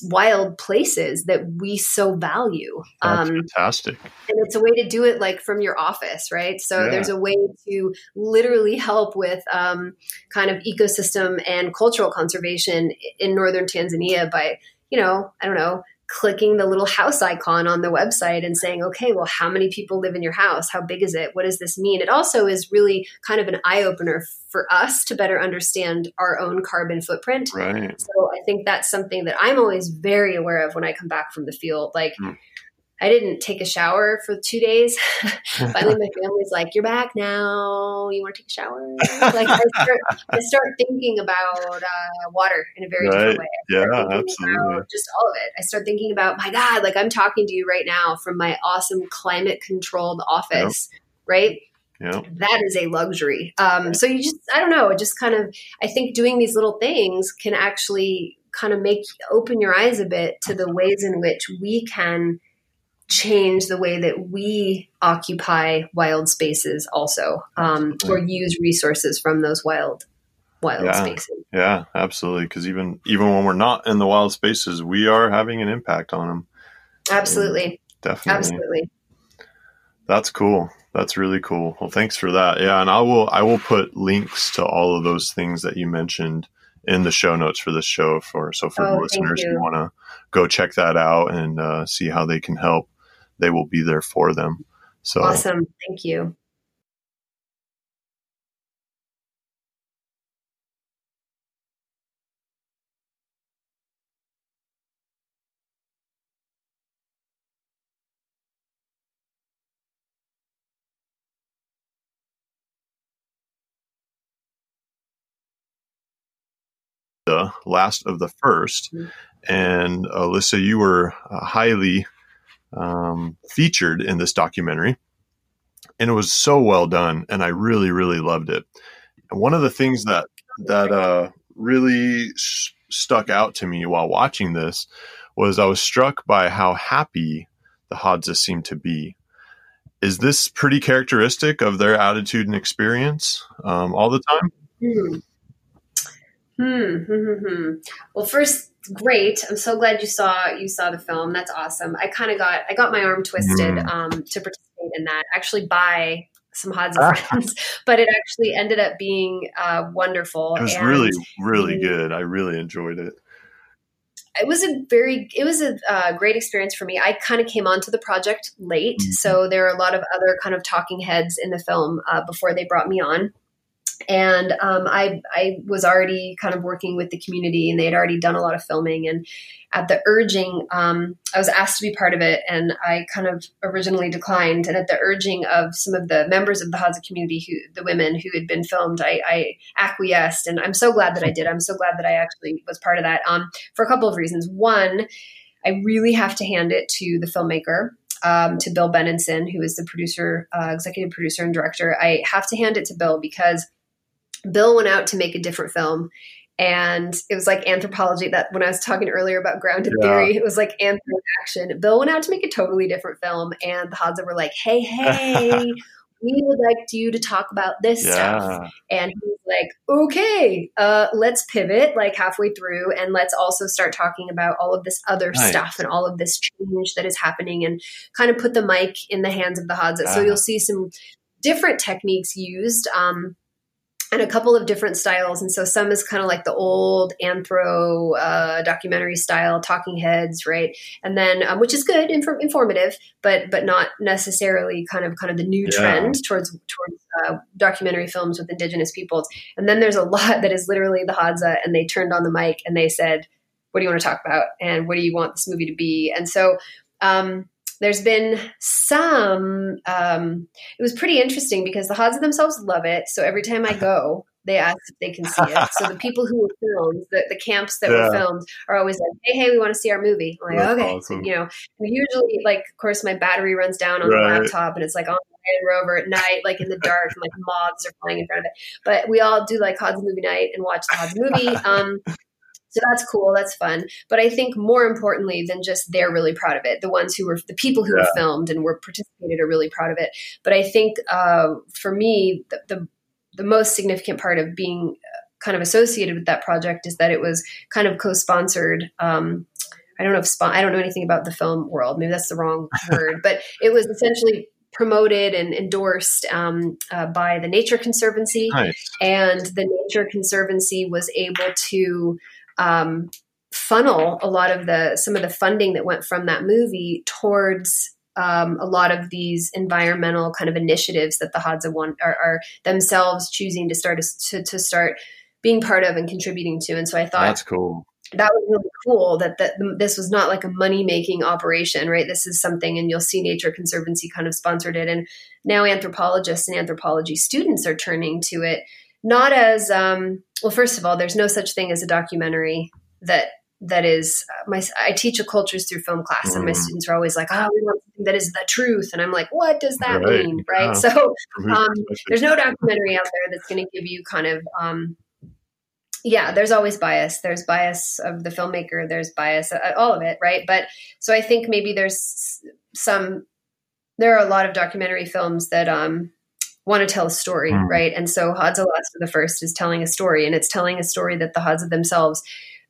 wild places that we so value. That's Um, fantastic. and it's a way to do it like from your office right so Yeah. there's a way to literally help with um, kind of ecosystem and cultural conservation in northern tanzania by you know i don't know clicking the little house icon on the website and saying okay well how many people live in your house how big is it what does this mean it also is really kind of an eye-opener for us to better understand our own carbon footprint Right. so I think that's something that I'm always very aware of when I come back from the field. Like, Mm. I didn't take a shower for two days. (laughs) Finally, my (laughs) family's like, "You're back now. You want to take a shower?" (laughs) Like, I start, I start thinking about uh, water in a very Right. different way. Yeah, absolutely. just all of it. I start thinking about, my God, like I'm talking to you right now from my awesome climate controlled office, right? Yeah. that is a luxury. Um, so you just, I don't know, just kind of, I think doing these little things can actually kind of make open your eyes a bit to the ways in which we can change the way that we occupy wild spaces also um, or use resources from those wild wild Yeah. spaces Yeah, absolutely. Because even even when we're not in the wild spaces, we are having an impact on them. absolutely Definitely. absolutely That's cool. That's really cool. Well, thanks for that. Yeah, and I will I will put links to all of those things that you mentioned in the show notes for this show. For so for Oh, listeners who want to go check that out and uh, see how they can help, they will be there for them. So awesome thank you the last of the First Mhm. and Alyssa, you were uh, highly um, featured in this documentary, and it was so well done, and I really really loved it. And one of the things that that uh, really sh- stuck out to me while watching this was I was struck by how happy the Hadza seemed to be. Is this pretty characteristic of their attitude and experience um, all the time? Hmm. Hmm, hmm. hmm, hmm. Well, first, great. I'm so glad you saw you saw the film. That's awesome. I kind of got I got my arm twisted mm. um, to participate in that. Actually, by some ah. friends, (laughs) but it actually ended up being uh, wonderful. It was really, really good. I really enjoyed it. It was a very, it was a uh, great experience for me. I kind of came onto the project late, mm-hmm. so there are a lot of other kind of talking heads in the film uh, before they brought me on and um, I, I was already kind of working with the community and they had already done a lot of filming and at the urging um, i was asked to be part of it and i kind of originally declined and at the urging of some of the members of the hadza community who the women who had been filmed I, I, acquiesced and i'm so glad that i did i'm so glad that i actually was part of that um, for a couple of reasons one i really have to hand it to the filmmaker um, to Bill Benenson, who is the producer, uh, executive producer, and director. I have to hand it to Bill because Bill went out to make a different film. And it was like anthropology that when I was talking earlier about grounded yeah. theory, it was like anthro action. Bill went out to make a totally different film, and the Hadza were like, hey, hey, (laughs) we would like you to talk about this yeah. stuff. And he was like, okay, uh, let's pivot like halfway through and let's also start talking about all of this other nice. stuff and all of this change that is happening and kind of put the mic in the hands of the Hadza. Uh-huh. So you'll see some different techniques used. Um, and a couple of different styles. And so some is kind of like the old anthro uh, documentary style, talking heads, right? And then um, which is good, inf- informative, but but not necessarily kind of kind of the new yeah. trend towards towards uh, documentary films with indigenous peoples. And then there's a lot that is literally the Hadza, and they turned on the mic and they said, "What do you want to talk about? And what do you want this movie to be?" And so. Um, there's been some um, it was pretty interesting because the Hadza themselves love it so every time i go they ask if they can see it so the people who were filmed the, the camps that yeah. were filmed are always like hey hey we want to see our movie I'm like That's okay awesome. so, you know usually like of course my battery runs down on right. the laptop and it's like on Land Rover at night, like in the dark, and like moths are flying in front of it. But we all do like Hadza movie night and watch the Hadza movie. (laughs) Um, so that's cool. That's fun. But I think more importantly than just they're really proud of it, the ones who were the people who yeah. were filmed and were participated are really proud of it. But I think uh, for me, the, the, the most significant part of being uh, kind of associated with that project is that it was kind of co-sponsored. Um, I don't know if spon- I don't know anything about the film world. Maybe that's the wrong (laughs) word, but it was essentially promoted and endorsed um, uh, by the Nature Conservancy, nice. and the Nature Conservancy was able to um, funnel a lot of the some of the funding that went from that movie towards um, a lot of these environmental kind of initiatives that the Hadza want are, are themselves choosing to start to, to start being part of and contributing to. And so I thought that's cool. That was really cool that, that this was not like a money making operation, right? This is something, and you'll see Nature Conservancy kind of sponsored it. And now anthropologists and anthropology students are turning to it not as um, well first of all there's no such thing as a documentary that that is uh, my i teach a cultures through film class and my mm-hmm. students are always like oh we want something that is the truth and i'm like what does that right. mean right yeah. so um, there's no documentary out there that's going to give you kind of um, yeah there's always bias there's bias of the filmmaker there's bias uh, all of it right but so i think maybe there's some there are a lot of documentary films that um want to tell a story, mm. right? And so Hadza Last of the First is telling a story, and it's telling a story that the Hadza themselves,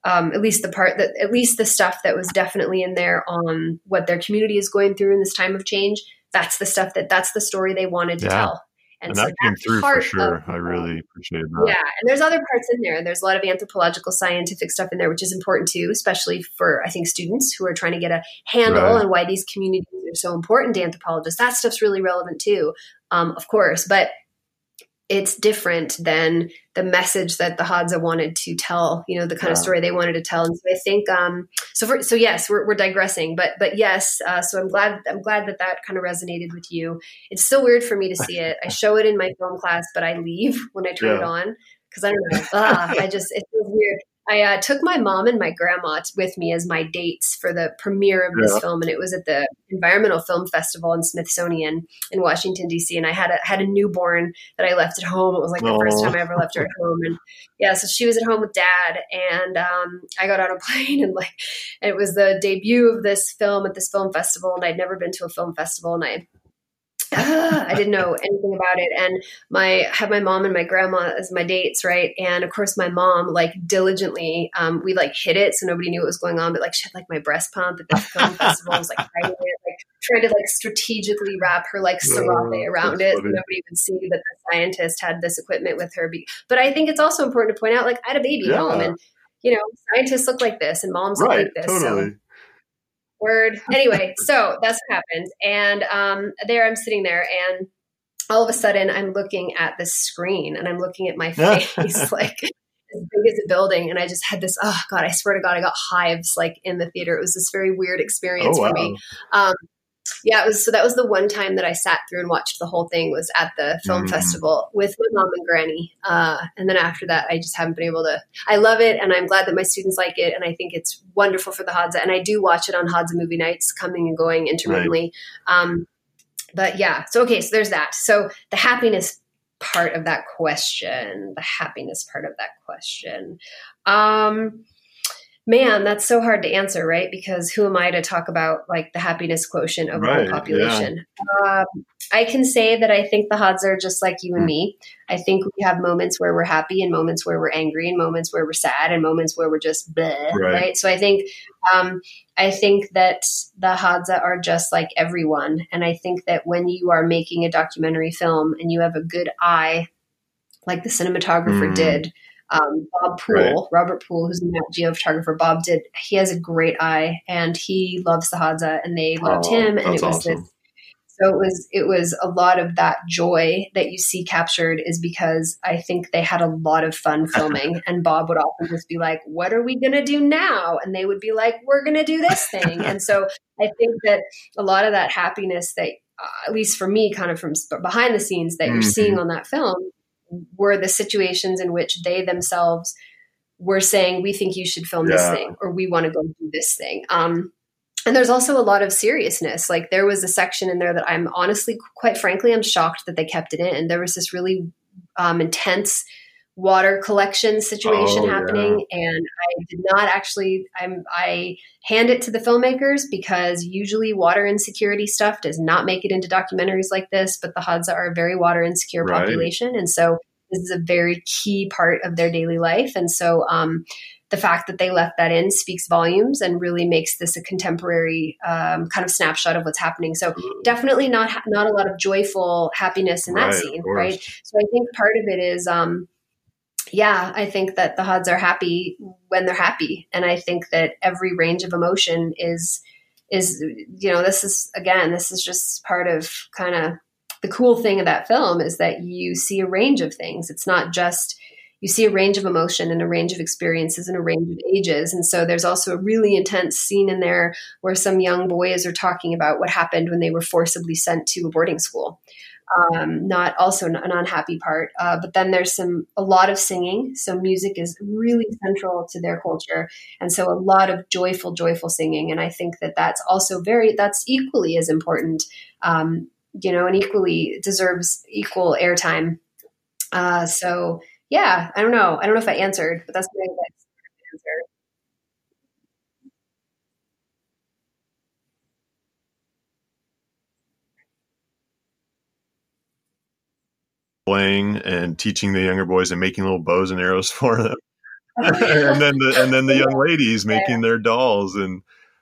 um, at least the part that, at least the stuff that was definitely in there on what their community is going through in this time of change. That's the stuff that that's the story they wanted to yeah. tell. And, and so that came through for sure. Of, I really appreciate that. Yeah, and there's other parts in there. There's a lot of anthropological, scientific stuff in there, which is important too, especially for I think students who are trying to get a handle right. on why these communities are so important to anthropologists. That stuff's really relevant too, um, of course. But it's different than the message that the Hadza wanted to tell, you know, the kind yeah. of story they wanted to tell. And so I think, um, so for, so yes, we're, we're digressing, but, but yes, uh, so I'm glad, I'm glad that that kind of resonated with you. It's still weird for me to see it. I show it in my film class, but I leave (laughs) when I turn yeah. it on because I don't know. ah, I just, it feels weird. I uh, took my mom and my grandma with me as my dates for the premiere of this Yeah. film, and it was at the Environmental Film Festival in Smithsonian in Washington D.C. And I had a had a newborn that I left at home. It was like the first time I ever left her at home, and yeah, so she was at home with dad, and um, I got on a (laughs) plane, and like it was the debut of this film at this film festival, and I'd never been to a film festival, and I. (laughs) I didn't know anything about it, and my had my mom and my grandma as my dates, right? And of course, my mom like diligently, um, we like hid it so nobody knew what was going on, but like she had like my breast pump at this film festival, I was like hiding it, like tried to like strategically wrap her like serape Oh, around it, so nobody would see that the scientist had this equipment with her. But I think it's also important to point out, like I had a baby at Yeah. home, and you know, scientists look like this, and moms look right, like this, so totally. Word. Anyway (laughs) so that's what happened. And um there i'm sitting there and all of a sudden i'm looking at the screen and i'm looking at my (laughs) face like as big as a building and i just had this oh god i swear to god i got hives like in the theater. It was this very weird experience Oh, for me. um yeah it was so that was the one time that i sat through and watched the whole thing was at the film Mm. festival with my mom and granny. Uh, and then after that i just haven't been able to i love it and i'm glad that my students like it and i think it's wonderful for the hadza. And i do watch it on hadza movie nights coming and going intermittently. Um, but yeah so okay so there's that. So the happiness part of that question the happiness part of that question. Um man that's so hard to answer right because who am i to talk about like the happiness quotient of whole population um, i can say that i think the Hadza are just like you and Hmm. me i think we have moments where we're happy and moments where we're angry and moments where we're sad and moments where we're just bleh, Right. right. so i think um, i think that the hadza are just like everyone and i think that when you are making a documentary film and you have a good eye like the cinematographer Mm. did um, Bob Poole, Right. Robert Poole, who's a Nat Geo photographer. Bob did. He has a great eye, and he loves the Hadza, and they loved Oh, him. And it was awesome. this. So it was it was a lot of that joy that you see captured is because I think they had a lot of fun (laughs) filming, and Bob would often just be like, "What are we gonna do now?" And they would be like, "We're gonna do this thing." and so I think that a lot of that happiness that, uh, at least for me, kind of from behind the scenes that you're Mhm. seeing on that film, were the situations in which they themselves were saying, "We think you should film this thing," or "We want to go do this thing." Um, and there's also a lot of seriousness. Like there was a section in there that I'm honestly, quite frankly, I'm shocked that they kept it in. There was this really um, intense water collection situation Oh, yeah. happening, and I did not actually. I'm I hand it to the filmmakers because usually water insecurity stuff does not make it into documentaries like this. But the Hadza are a very water insecure Right. population, and so this is a very key part of their daily life. And so, um, the fact that they left that in speaks volumes and really makes this a contemporary um, kind of snapshot of what's happening. So definitely not not a lot of joyful happiness in that Right, scene, right? So I think part of it is, um, yeah, I think that the Hadza are happy when they're happy, and I think that every range of emotion is is you know this is again this is just part of kind of the cool thing of that film is that you see a range of things. It's not just you see a range of emotion and a range of experiences and a range of ages. And so there's also a really intense scene in there where some young boys are talking about what happened when they were forcibly sent to a boarding school. Um, not also an unhappy part, uh, but then there's some a lot of singing. So music is really central to their culture, and so a lot of joyful, joyful singing. And I think that that's also very that's equally as important, um, you know, and equally deserves equal airtime. Uh, so yeah, I don't know. I don't know if I answered, but that's my answer. Playing and teaching the younger boys and making little bows and arrows (laughs) for them, and then the and then the young ladies making their dolls, and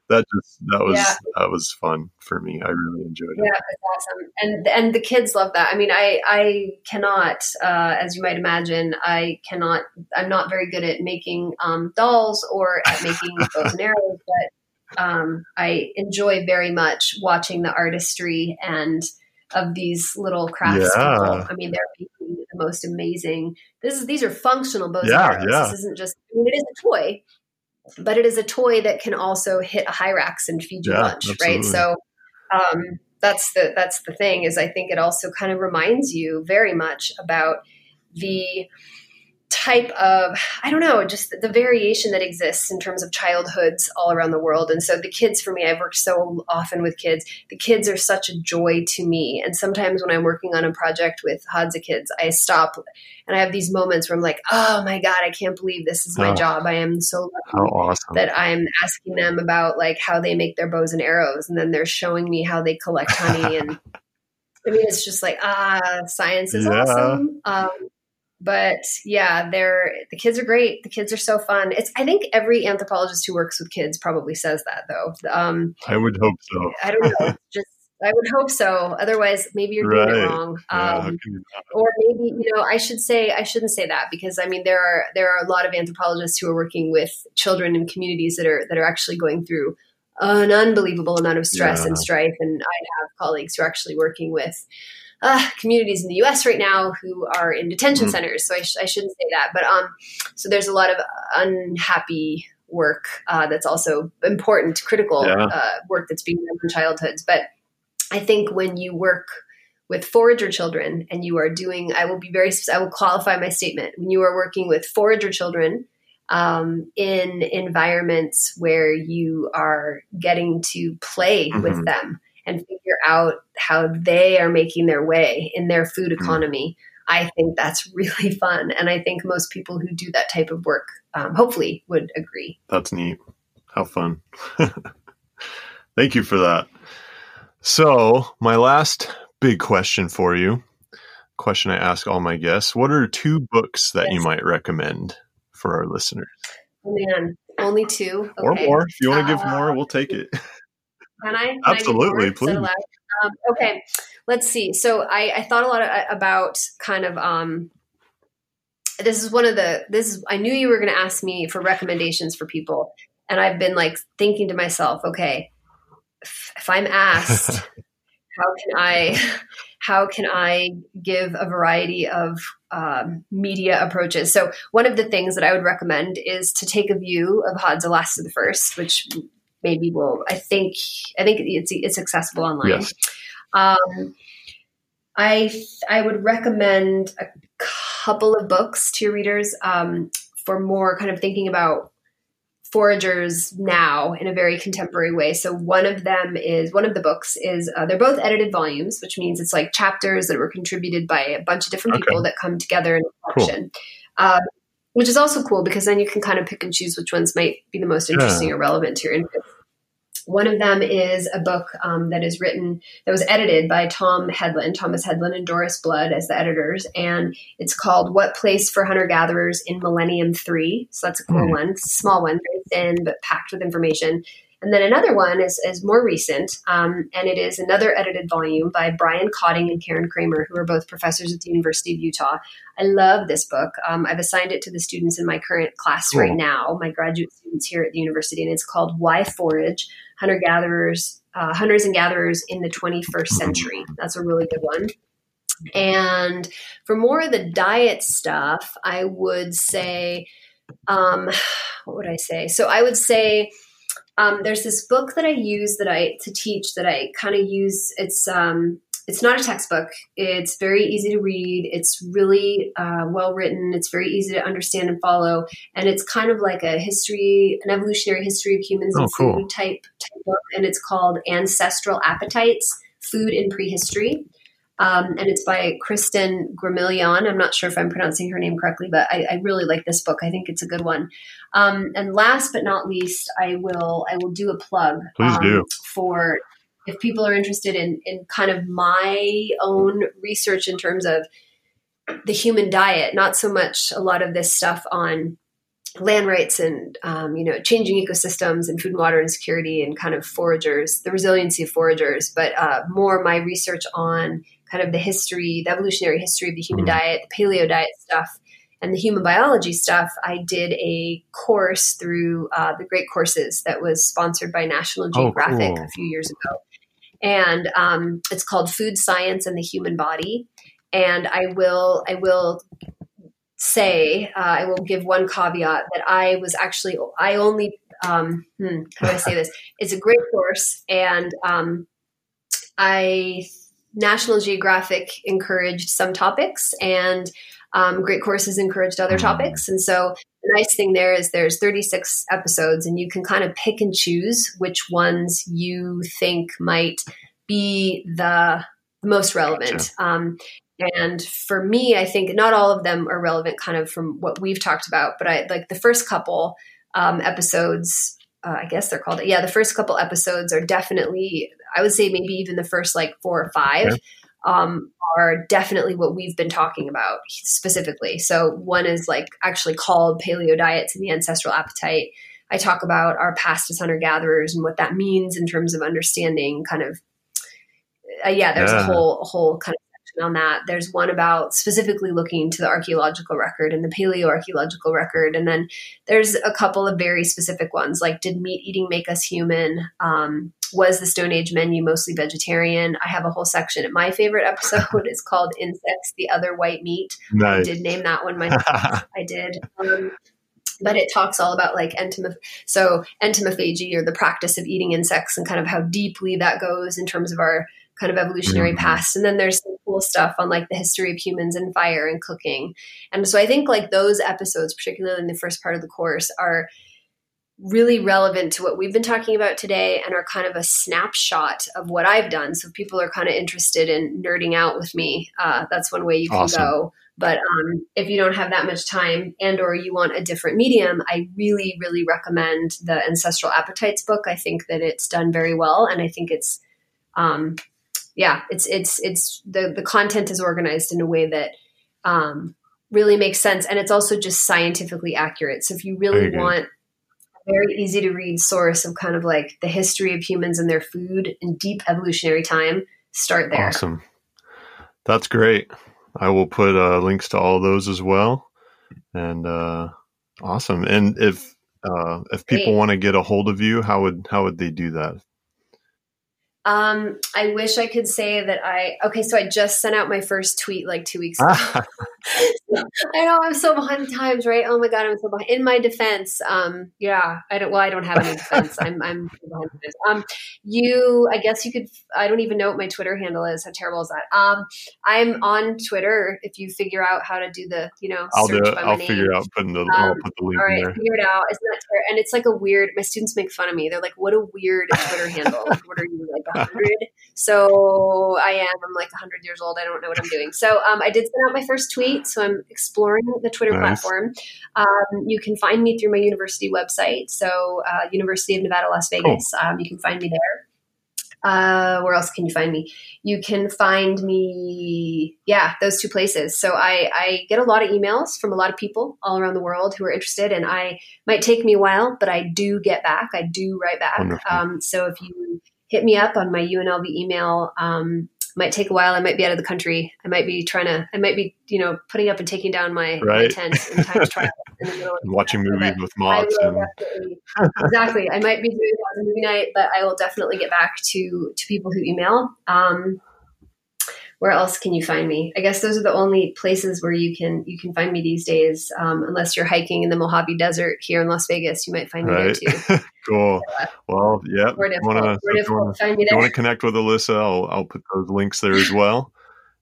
that just that was Yeah. that was fun for me. I really enjoyed it. Yeah, it's awesome, and and the kids love that. I mean, I I cannot, uh, as you might imagine, I cannot. I'm not very good at making um, dolls or at making (laughs) bows and arrows, but um, I enjoy very much watching the artistry and of these little crafts Yeah. people. I mean, they're making the most amazing. This is these are functional bows Yeah, yeah. This isn't just. I mean, it is a toy, but it is a toy that can also hit a Hyrax and feed you Yeah, lunch, absolutely. right? So um, that's the that's the thing is I think it also kind of reminds you very much about the type of i don't know just the, variation that exists in terms of childhoods all around the world. And so the kids for me i've worked so often with kids. The kids are such a joy to me. And sometimes when i'm working on a project with hadza kids i stop and i have these moments where i'm like oh my god i can't believe this is my oh, job. I am so lucky awesome. that i'm asking them about like how they make their bows and arrows. And then they're showing me how they collect honey. And (laughs) I mean, it's just like ah, science is yeah. awesome. Um, but yeah, they're the kids are great. The kids are so fun. It's I think every anthropologist who works with kids probably says that though. Um, I would hope so. I don't know. (laughs) just I would hope so. Otherwise, maybe you're right. doing it wrong. Um, yeah, or maybe you know, I should say I shouldn't say that because I mean there are there are a lot of anthropologists who are working with children in communities that are that are actually going through an unbelievable amount of stress yeah. and strife. And I have colleagues who are actually working with uh, communities in the U.S. right now who are in detention mm. centers. So I, sh- I, shouldn't say that, but um, so there's a lot of unhappy work uh, that's also important, critical yeah. uh, work that's being done in childhoods. But I think when you work with forager children and you are doing, I will be very, I will qualify my statement. When you are working with forager children um, in environments where you are getting to play mm-hmm. with them and figure out how they are making their way in their food mm. economy. I think that's (laughs) really fun. And I think most people who do that type of work um, hopefully would agree. That's neat. How fun. (laughs) Thank you for that. So, my last big question for you question I ask all my guests What are two books that yes. you might recommend for our listeners? Oh, man, only two. Okay. Or more. If you want to give uh, more, we'll take it. (laughs) Can I? Can Absolutely, I please. Um, okay, let's see. So I, I thought a lot of, about kind of. Um, this is one of the. This is. I knew you were going to ask me for recommendations for people, and I've been like thinking to myself, okay, if, if I'm asked, (laughs) how can I, how can I give a variety of um, media approaches? So one of the things that I would recommend is to take a view of Hadza Last of the First, which maybe we'll. I think I think it's it's accessible online. Yes. Um, I I would recommend a couple of books to your readers um, for more kind of thinking about foragers now in a very contemporary way. So one of them is one of the books is uh, they're both edited volumes, which means it's like chapters that were contributed by a bunch of different okay. people that come together in a collection. Cool. Um, which is also cool because then you can kind of pick and choose which ones might be the most interesting yeah. or relevant to your interest. One of them is a book um, that is written, that was edited by Tom Headland, Thomas Headland and Doris Blood as the editors. And it's called What Place for Hunter Gatherers in Millennium 3. So that's a cool mm. one, small one, very thin, but packed with information. And then another one is, is more recent, um, and it is another edited volume by Brian Codding and Karen Kramer, who are both professors at the University of Utah. I love this book. Um, I've assigned it to the students in my current class cool. right now, my graduate students here at the university, and it's called Why Forage Hunter Gatherers, uh, Hunters and Gatherers in the 21st Century. That's a really good one. And for more of the diet stuff, I would say, um, what would I say? So I would say, um, there's this book that I use that I to teach that I kind of use. It's um, it's not a textbook. It's very easy to read. It's really uh, well written. It's very easy to understand and follow. And it's kind of like a history, an evolutionary history of humans oh, and cool. food type, type book. And it's called Ancestral Appetites: Food in Prehistory. Um, and it's by Kristen Gremillion. I'm not sure if I'm pronouncing her name correctly, but I, I really like this book. I think it's a good one. Um, and last but not least, I will I will do a plug um, do. for if people are interested in in kind of my own research in terms of the human diet. Not so much a lot of this stuff on land rights and um, you know changing ecosystems and food and water insecurity and kind of foragers the resiliency of foragers but uh, more my research on kind of the history, the evolutionary history of the human mm-hmm. diet, the paleo diet stuff, and the human biology stuff, I did a course through uh, the Great Courses that was sponsored by National Geographic oh, cool. a few years ago. And um, it's called Food Science and the Human Body. And I will, I will say, uh, I will give one caveat that I was actually, I only, um, hmm, how do I say (laughs) this? It's a great course, and um, I National Geographic encouraged some topics, and um, great courses encouraged other mm. topics. And so the nice thing there is there's 36 episodes, and you can kind of pick and choose which ones you think might be the most relevant. Gotcha. Um, and for me, I think not all of them are relevant, kind of from what we've talked about. But I like the first couple um, episodes. Uh, I guess they're called. Yeah, the first couple episodes are definitely. I would say maybe even the first like four or five. Okay. Um, are definitely what we've been talking about specifically. So one is like actually called paleo diets and the ancestral appetite. I talk about our past as hunter gatherers and what that means in terms of understanding kind of uh, yeah, there's yeah. a whole a whole kind of section on that. There's one about specifically looking to the archaeological record and the paleoarchaeological record. And then there's a couple of very specific ones like Did meat eating make us human? Um, was the Stone Age menu mostly vegetarian? I have a whole section. My favorite episode is called Insects, the Other White Meat. Nice. I did name that one myself. (laughs) I did. Um, but it talks all about like entomophagy. So entomophagy or the practice of eating insects and kind of how deeply that goes in terms of our kind of evolutionary mm-hmm. past. And then there's some cool stuff on like the history of humans and fire and cooking. And so I think like those episodes, particularly in the first part of the course, are really relevant to what we've been talking about today and are kind of a snapshot of what I've done. So people are kind of interested in nerding out with me. Uh, that's one way you can awesome. go. But um, if you don't have that much time and or you want a different medium, I really, really recommend the Ancestral Appetites book. I think that it's done very well, and I think it's um, yeah, it's it's it's the the content is organized in a way that um, really makes sense, and it's also just scientifically accurate. So if you really want very easy to read source of kind of like the history of humans and their food in deep evolutionary time, start there. Awesome, that's great. I will put uh, links to all those as well, and uh, awesome. And if uh, if people want to get a hold of you, how would how would they do that? Um, I wish I could say that I okay. So I just sent out my first tweet like two weeks ago. (laughs) I know I'm so behind the times, right? Oh my god, I'm so behind. In my defense, um, yeah, I don't. Well, I don't have any defense. (laughs) I'm I'm behind this. Um, you, I guess you could. I don't even know what my Twitter handle is. How terrible is that? Um, I'm on Twitter. If you figure out how to do the, you know, I'll do it. I'll name. figure out putting the. Um, I'll put the link all right, there. figure it out. Isn't that ter- and it's like a weird. My students make fun of me. They're like, "What a weird Twitter handle. Like, what are you like?" 100. So I am. I'm like 100 years old. I don't know what I'm doing. So um, I did send out my first tweet. So I'm exploring the Twitter nice. platform. Um, you can find me through my university website. So uh, University of Nevada, Las Vegas. Cool. Um, you can find me there. Uh, where else can you find me? You can find me, yeah, those two places. So I, I get a lot of emails from a lot of people all around the world who are interested, and I might take me a while, but I do get back. I do write back. Um, so if you hit me up on my UNLV email. Um, might take a while. I might be out of the country. I might be trying to. I might be, you know, putting up and taking down my, right. my tent in Times Trial. In the middle (laughs) watching movies with moths. And... exactly. I might be doing that a movie night, but I will definitely get back to to people who email. Um, where else can you find me? I guess those are the only places where you can you can find me these days. Um, unless you're hiking in the Mojave Desert here in Las Vegas, you might find me right. there too. (laughs) cool. well, yeah. If you want to connect with Alyssa? I'll I'll put those links there as well.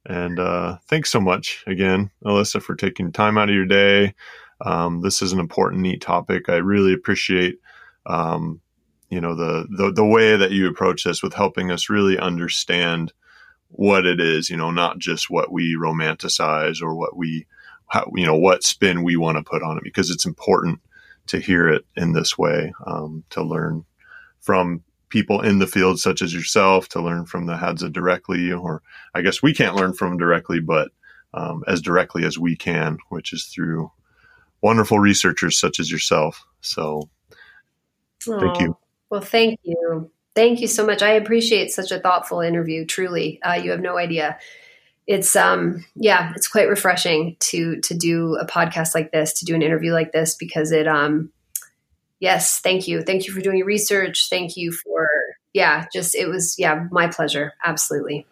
And uh, thanks so much again, Alyssa, for taking time out of your day. Um, this is an important, neat topic. I really appreciate, um, you know, the, the the way that you approach this with helping us really understand what it is, you know, not just what we romanticize or what we, how, you know, what spin we want to put on it, because it's important to hear it in this way, um, to learn from people in the field, such as yourself, to learn from the Hadza directly, or I guess we can't learn from them directly, but um, as directly as we can, which is through wonderful researchers such as yourself. So, thank you. Well, thank you. Thank you so much. I appreciate such a thoughtful interview. Truly, uh, you have no idea. It's um yeah, it's quite refreshing to to do a podcast like this, to do an interview like this because it um yes, thank you. Thank you for doing your research. Thank you for yeah, just it was yeah, my pleasure. Absolutely.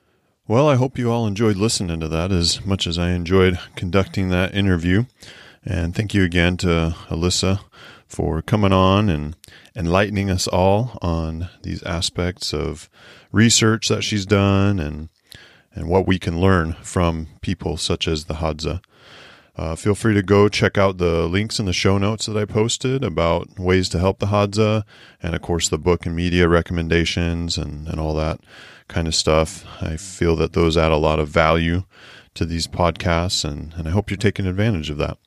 Well, I hope you all enjoyed listening to that as much as I enjoyed conducting that interview. And thank you again to Alyssa for coming on and enlightening us all on these aspects of research that she's done and and what we can learn from people such as the Hadza. Uh, feel free to go check out the links in the show notes that I posted about ways to help the Hadza, and of course the book and media recommendations and, and all that kind of stuff. I feel that those add a lot of value to these podcasts, and, and I hope you're taking advantage of that.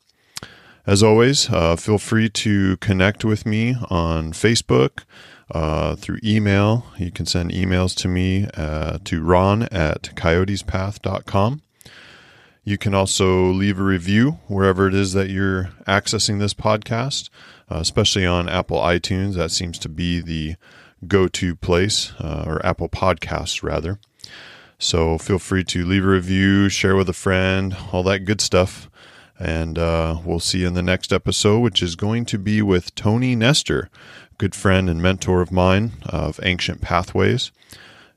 As always, uh, feel free to connect with me on Facebook uh, through email. You can send emails to me uh, to ron at coyotespath.com. You can also leave a review wherever it is that you're accessing this podcast, uh, especially on Apple iTunes. That seems to be the go to place, uh, or Apple Podcasts, rather. So feel free to leave a review, share with a friend, all that good stuff. And uh, we'll see you in the next episode, which is going to be with Tony Nester, good friend and mentor of mine of Ancient Pathways.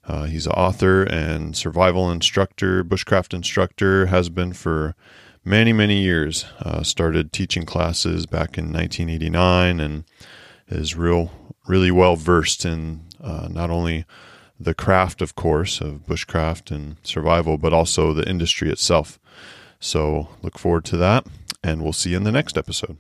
Uh, he's an author and survival instructor, bushcraft instructor, has been for many, many years. Uh, started teaching classes back in 1989 and is real, really well versed in uh, not only the craft, of course, of bushcraft and survival, but also the industry itself. So look forward to that, and we'll see you in the next episode.